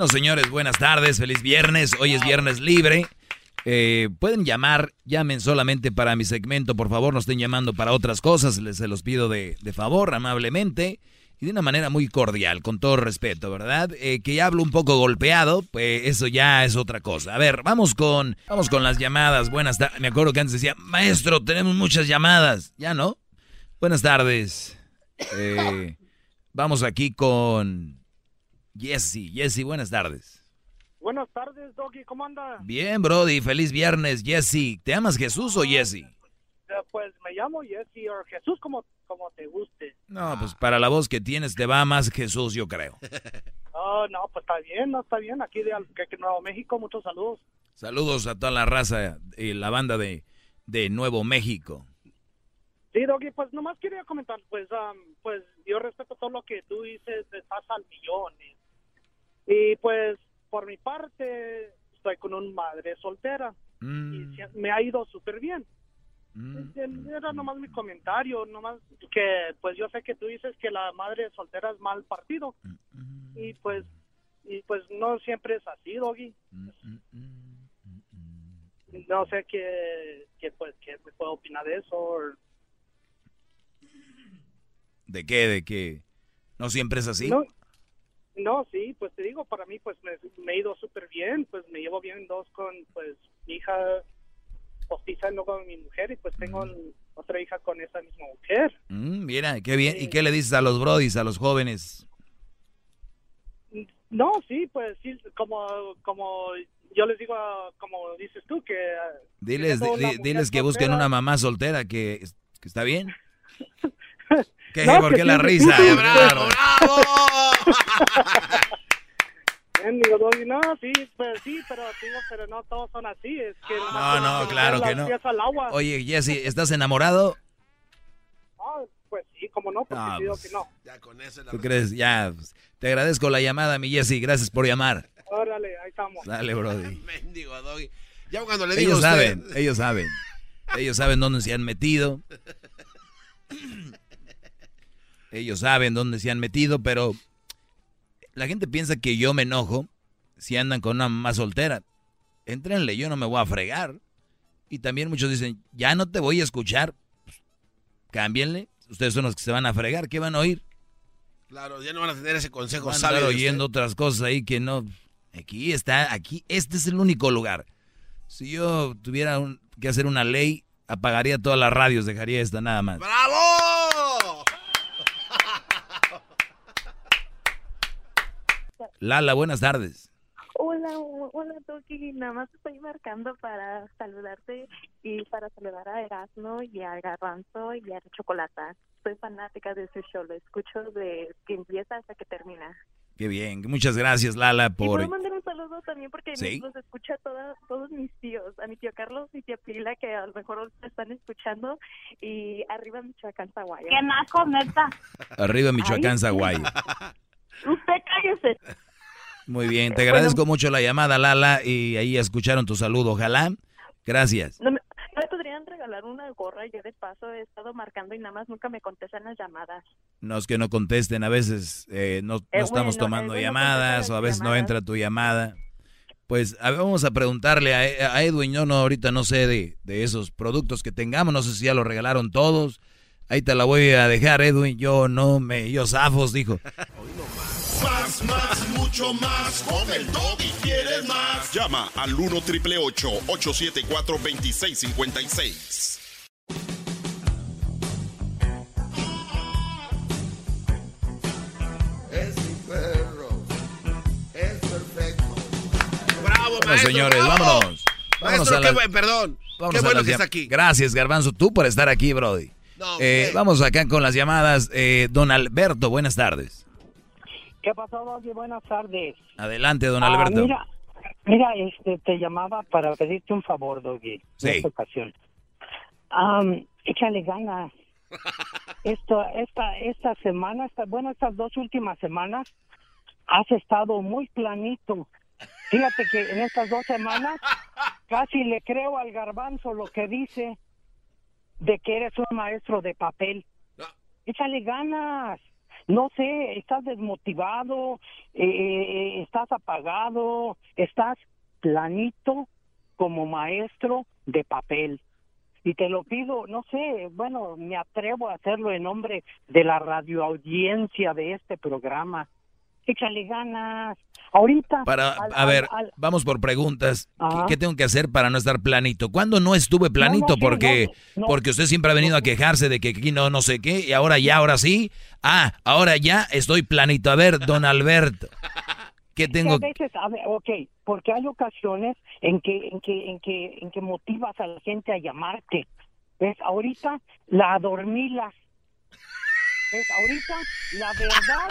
Bueno, señores, buenas tardes, feliz viernes. Hoy es viernes libre. Eh, pueden llamar, llamen solamente para mi segmento, por favor, no estén llamando para otras cosas, les se los pido de, favor, amablemente y de una manera muy cordial, con todo respeto, ¿verdad? Eh, que ya hablo un poco golpeado, pues eso ya es otra cosa. A ver, vamos con, vamos con las llamadas. Buenas tardes. Me acuerdo que antes decía, maestro, tenemos muchas llamadas. Ya no. Buenas tardes. Eh, vamos aquí con Jesse. Jesse, buenas tardes. Buenas tardes, Doggy, ¿cómo anda? Bien, Brody, feliz viernes, Jesse. ¿Te amas Jesús o Jesse? Eh, Pues me llamo Jesse o Jesús, como, como te guste. No, pues para la voz que tienes te va más Jesús, yo creo. Oh, no, pues está bien, no está bien. Aquí de Nuevo México, muchos saludos. Saludos a toda la raza y la banda de, de Nuevo México. Sí, Doggy, pues nomás quería comentar, pues, pues yo respeto todo lo que tú dices, estás al millón. Y, pues, por mi parte, estoy con una madre soltera Mm, y se- me ha ido súper bien. Era nomás mi comentario, nomás que pues yo sé que tú dices que la madre soltera es mal partido y pues y pues no siempre es así, Doggy. No sé qué, qué pues qué me puedo opinar de eso. ¿De qué? ¿De qué? ¿No siempre es así? No, no, sí, pues te digo, para mí pues me, me he ido súper bien, pues me llevo bien dos con pues mi hija postiza y luego con mi mujer y pues tengo otra hija con esa misma mujer. Mm, mira, qué bien. ¿Y qué le dices a los brodis, a los jóvenes? No, sí, pues sí, como, como yo les digo, como dices tú, que... Diles, que diles que busquen soltera- una mamá soltera, que, que está bien. ¿Qué? No, ¿Por que qué la sí, risa? sí, sí. Bravo. Mendigo Doggy, no, sí, pues sí, pero digo, pero no todos son así, es que... No, nomás no, hay claro que no. pies al agua. Oye, Jesse, ¿estás enamorado? Ah, pues sí, como no, porque Ah, sí digo pues. que no. ¿Tú crees? Ya, pues, te agradezco la llamada, mi Jesse. Gracias por llamar. Órale, ahí estamos. Dale, Brody. Mendigo Doggy. Ya cuando le digo Ellos a usted- saben, ellos saben. Ellos saben dónde se han metido. Ellos saben dónde se han metido, pero la gente piensa que yo me enojo si andan con una mamá soltera. Entrenle, yo no me voy a fregar. Y también muchos dicen, ya no te voy a escuchar. Pues, cámbienle. Ustedes son los que se van a fregar. ¿Qué van a oír? Claro, ya no van a tener ese consejo Van a sabio. usted. oyendo otras cosas ahí que no. Aquí está, aquí, este es el único lugar. Si yo tuviera un- que hacer una ley, apagaría todas las radios, dejaría esta nada más. ¡Bravo! Lala, buenas tardes. Hola, hola Toki, nada más estoy marcando para saludarte y para saludar a Erasmo y a Garbanzo y a Chocolata. Soy fanática de su show, lo escucho de que empieza hasta que termina. Qué bien, muchas gracias Lala Y por... puedo mandar un saludo también porque Sí. los escucha toda, todos mis tíos, a mi tío Carlos y tía Pila que a lo mejor ahorita están escuchando y arriba Michoacán, Zaguayo. ¡Qué naco, neta! Arriba Michoacán, Ay, Zaguayo. Usted cállese. Muy bien, te agradezco mucho la llamada Lala y ahí escucharon tu saludo, ojalá. Gracias. ¿No me, no me podrían regalar una gorra? Yo de paso he estado marcando y nada más nunca me contestan las llamadas. No es que no contesten, a veces eh, no, no Eh, estamos bueno, tomando eh, llamadas o a veces no entra tu llamada. Pues a ver, vamos a preguntarle a, a Edwin, yo no, ahorita no sé de, de esos productos que tengamos, no sé si ya los regalaron todos. Ahí te la voy a dejar, Edwin, yo no me, yo zafos, dijo. Más, más, mucho más. Con el y quieres más. Llama al 1 triple 874 2656. Es mi perro. Es perfecto. Bravo, Bueno, señores, bravo. vámonos. Vámonos Maestro, a qué las- buen, perdón. Vámonos qué bueno que está aquí. Gracias, Garbanzo, tú por estar aquí, Brody. No, Eh, vamos acá con las llamadas. Eh, don Alberto, buenas tardes. ¿Qué pasó, Doggy? Buenas tardes. Adelante, don Ah, Alberto. mira, mira, este, te llamaba para pedirte un favor, Doggy, Sí. en esta ocasión. Am, échale ganas. Esto, esta, esta semana, esta, bueno, estas dos últimas semanas, has estado muy planito. Fíjate que en estas dos semanas casi le creo al garbanzo lo que dice de que eres un maestro de papel. Échale ganas. No sé, estás desmotivado, eh, eh, estás apagado, estás planito como maestro de papel. Y te lo pido, no sé, bueno, me atrevo a hacerlo en nombre de la radioaudiencia de este programa. Échale ganas. Ahorita. Para, al- a al- ver, al- vamos por preguntas. ¿Qué, tengo que hacer para no estar planito? ¿Cuándo no estuve planito? No, no, sí, porque, no. porque usted siempre ha venido a quejarse de que aquí no, no sé qué, y ahora ya, ahora sí. Ah, ahora ya estoy planito. A ver, don Alberto, ¿qué que tengo? a veces, a ver, ok, porque hay ocasiones en que, en que, en que, en que motivas a la gente a llamarte. ¿Ves? Ahorita la adormilas. ¿Ves? Ahorita la verdad,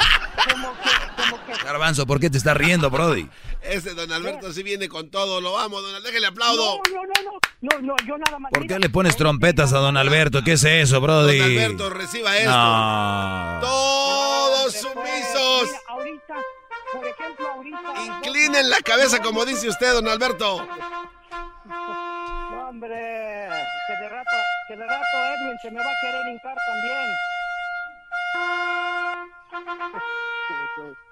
como que, como que. Garbanzo, ¿por qué te estás riendo, Brody? Ese don Alberto sí viene con todo. Lo vamos, don Alberto. Déjale aplaudo. No, no, no, no, no, no, yo nada más. ¿Por qué le pones trompetas a don Alberto? ¿Qué es eso, Brody? Don Alberto, reciba esto. No. Todos sumisos. Mira, ahorita, por ejemplo, ahorita. Inclinen la cabeza como dice usted, don Alberto. No, hombre, que de rato, que de rato Edwin se me va a querer hincar también.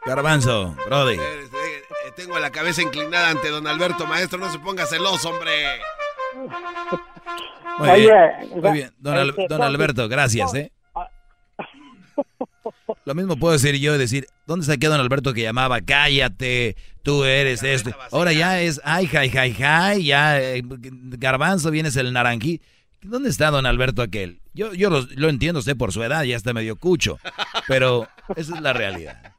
Garbanzo, Brody. Eh, eh, Tengo la cabeza inclinada ante don Alberto, maestro. No se ponga celoso, hombre. Muy Oye, bien, muy bien. Don, Al- este, don Alberto, gracias, ¿eh? Lo mismo puedo decir yo y decir, ¿dónde está aquel don Alberto que llamaba? Cállate, tú eres esto. Ahora ya es, ay, jai, jai, jai, ya, eh, garbanzo, vienes el naranjí. ¿Dónde está don Alberto aquel? Yo, yo lo, lo entiendo, sé por su edad, ya está medio cucho, pero esa es la realidad.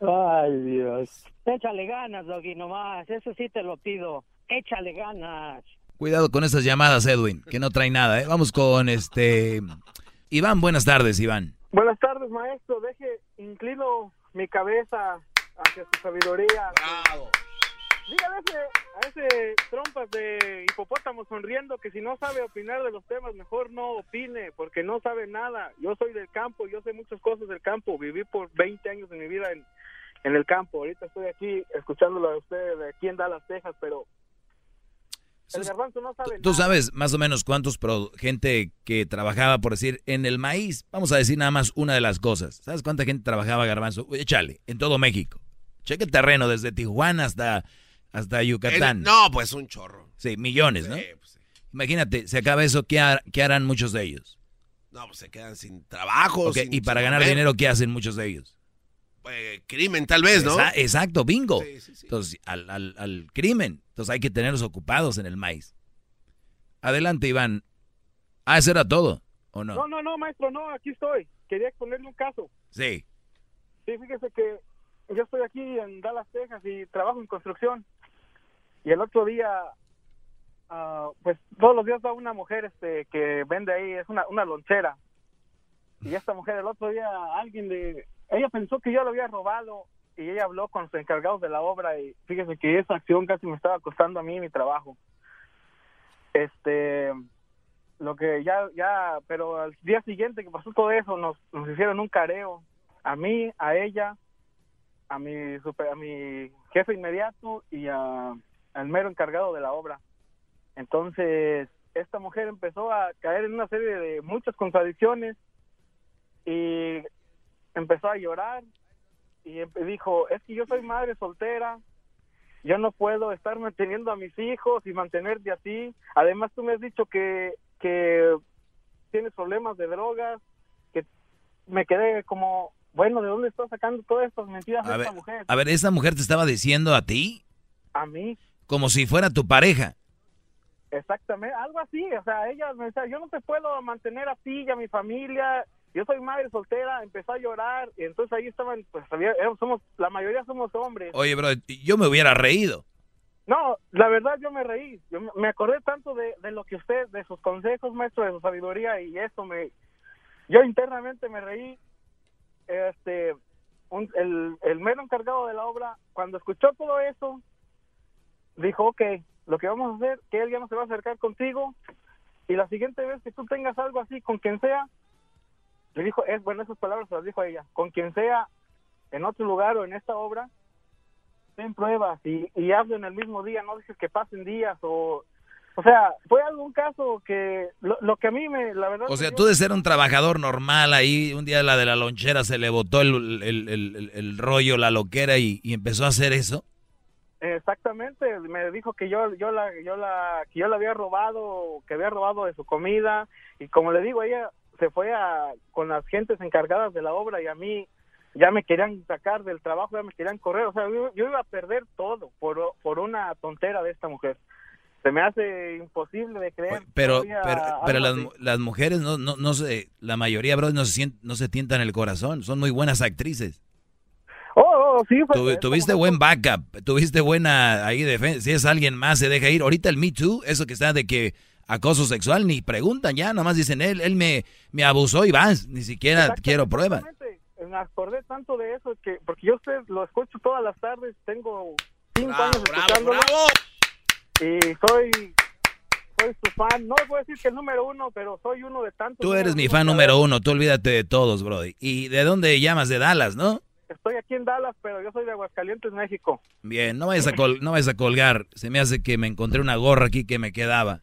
Ay, Dios. Échale ganas, Doggy, nomás. Eso sí te lo pido. Échale ganas. Cuidado con esas llamadas, Edwin, que no trae nada, ¿eh? Vamos con este... Iván, buenas tardes, Iván. Buenas tardes, maestro. Deje, inclino mi cabeza hacia su sabiduría. Bravo. Dígale a ese, a ese trompas de hipopótamo sonriendo que si no sabe opinar de los temas, mejor no opine, porque no sabe nada. Yo soy del campo, yo sé muchas cosas del campo. Viví por 20 años de mi vida en, en el campo. Ahorita estoy aquí escuchándolo a usted de aquí en Dallas, Texas, pero el garbanzo no sabe Tú sabes más o menos cuántos pro- gente que trabajaba, por decir, en el maíz. Vamos a decir nada más una de las cosas. ¿Sabes cuánta gente trabajaba garbanzo? Échale, en todo México. Cheque el terreno desde Tijuana hasta, hasta Yucatán. El- no, pues un chorro. Sí, millones, ¿no? Imagínate, se acaba eso, ¿qué, har- qué harán muchos de ellos? No, pues se quedan sin trabajo. Ok, sin- y para sin ganar comer. dinero, ¿qué hacen muchos de ellos? Eh, crimen, tal vez, ¿no? Exa- Exacto, bingo. Entonces, al, al- al crimen. Entonces hay que tenerlos ocupados en el maíz. Adelante, Iván. Ah, eso era todo, ¿o no? No, no, no, maestro, no, aquí estoy. Quería exponerle un caso. Sí. Sí, fíjese que yo estoy aquí en Dallas, Texas y trabajo en construcción. Y el otro día, ah, pues todos los días va una mujer este que vende ahí, es una, una lonchera. Y esta mujer el otro día, alguien de... Ella pensó que yo lo había robado y ella habló con los encargados de la obra y fíjese que esa acción casi me estaba costando a mí mi trabajo. Este, lo que ya, ya, pero al día siguiente que pasó todo eso, nos, nos hicieron un careo, a mí, a ella, a mi, super, a mi jefe inmediato y a, al mero encargado de la obra. Entonces, esta mujer empezó a caer en una serie de muchas contradicciones y empezó a llorar y em- dijo, es que yo soy madre soltera, yo no puedo estar manteniendo a mis hijos y mantenerte a ti. Además, tú me has dicho que, que tienes problemas de drogas, que me quedé como, bueno, ¿de dónde está sacando todas estas mentiras A de ver, esta mujer? a ver, esa mujer te estaba diciendo a ti A mí, como si fuera tu pareja. exactamente, algo así. O sea, ella me decía, yo no te puedo mantener a ti y a mi familia. Yo soy madre soltera, empezó a llorar y entonces ahí estaban, pues había- somos, la mayoría somos hombres. Oye, bro, yo me hubiera reído. No, la verdad yo me reí. Yo me- me acordé tanto de, de lo que usted, de sus consejos, maestro, de su sabiduría y eso me... Yo internamente me reí. Este, un- el, el mero encargado de la obra, cuando escuchó todo eso, dijo, ok, lo que vamos a hacer, que él ya no se va a acercar contigo y la siguiente vez que tú tengas algo así con quien sea, le dijo, es bueno, esas palabras se las dijo a ella, con quien sea en otro lugar o en esta obra, ten pruebas y, y hazlo en el mismo día, no dejes que pasen días o... O sea, fue algún caso que lo, lo que a mí me, la verdad... O sea, tú de ser un trabajador normal ahí, un día la de la lonchera se le botó el, el- el- el- el rollo, la loquera y, y empezó a hacer eso. Exactamente, me dijo que yo yo la yo la que yo la había robado, que había robado de su comida y como le digo, ella se fue a con las gentes encargadas de la obra y a mí ya me querían sacar del trabajo, ya me querían correr, o sea, yo, yo iba a perder todo por por una tontera de esta mujer. Se me hace imposible de creer. Pero, pero, pero las, las mujeres no, no, no se, la mayoría, bro, no se, no se tientan el corazón, son muy buenas actrices. Sí, fue- Tuvi- tuviste buen backup, tuviste buena ahí defensa. Si es alguien más, se deja ir. Ahorita el Me Too, eso que está de que acoso sexual, ni preguntan ya, nomás dicen, él, él me, me abusó y vas, ni siquiera quiero pruebas. me acordé tanto de eso que porque yo usted lo escucho todas las tardes tengo cinco años escuchándolo y soy soy su fan no puedo decir que el número uno pero soy uno de tantos Tú eres mi fan número uno, tú olvídate de todos, Brody. ¿Y de dónde llamas? De Dallas, ¿no? Estoy aquí en Dallas pero yo soy de Aguascalientes México Bien, no vayas a, col- no vayas a colgar. Se me hace que me encontré una gorra aquí que me quedaba.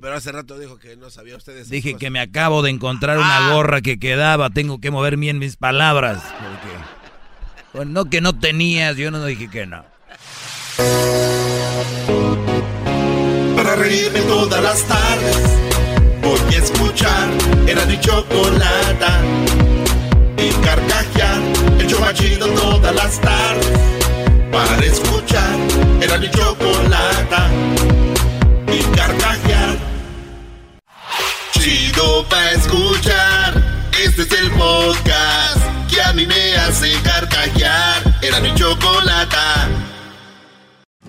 Pero hace rato dijo que no sabía usted de esas Dije cosas. que me acabo de encontrar una gorra que quedaba. Tengo que mover bien mis palabras. Porque, bueno, no que no tenías, yo no dije que no. Para reírme todas las tardes Voy a escuchar Era mi chocolata Y chido todas las tardes Para escuchar Era mi chocolata Y carcajear Chido para escuchar Este es el podcast Que a mí me hace carcajear. Era mi chocolata.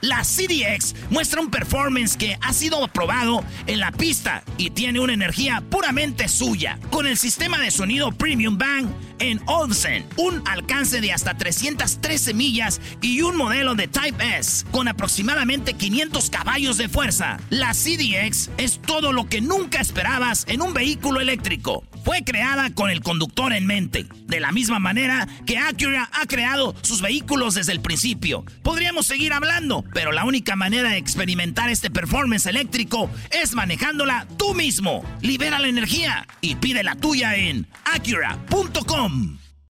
la CDX muestra un performance que ha sido aprobado en la pista y tiene una energía puramente suya. Con el sistema de sonido Premium Bang en Olsen, un alcance de hasta 313 millas y un modelo de Type S con aproximadamente 500 caballos de fuerza. La CDX es todo lo que nunca esperabas en un vehículo eléctrico. Fue creada con el conductor en mente, de la misma manera que Acura ha creado sus vehículos desde el principio. Podríamos seguir hablando, pero la única manera de experimentar este performance eléctrico es manejándola tú mismo. Libera la energía y pide la tuya en acura.com.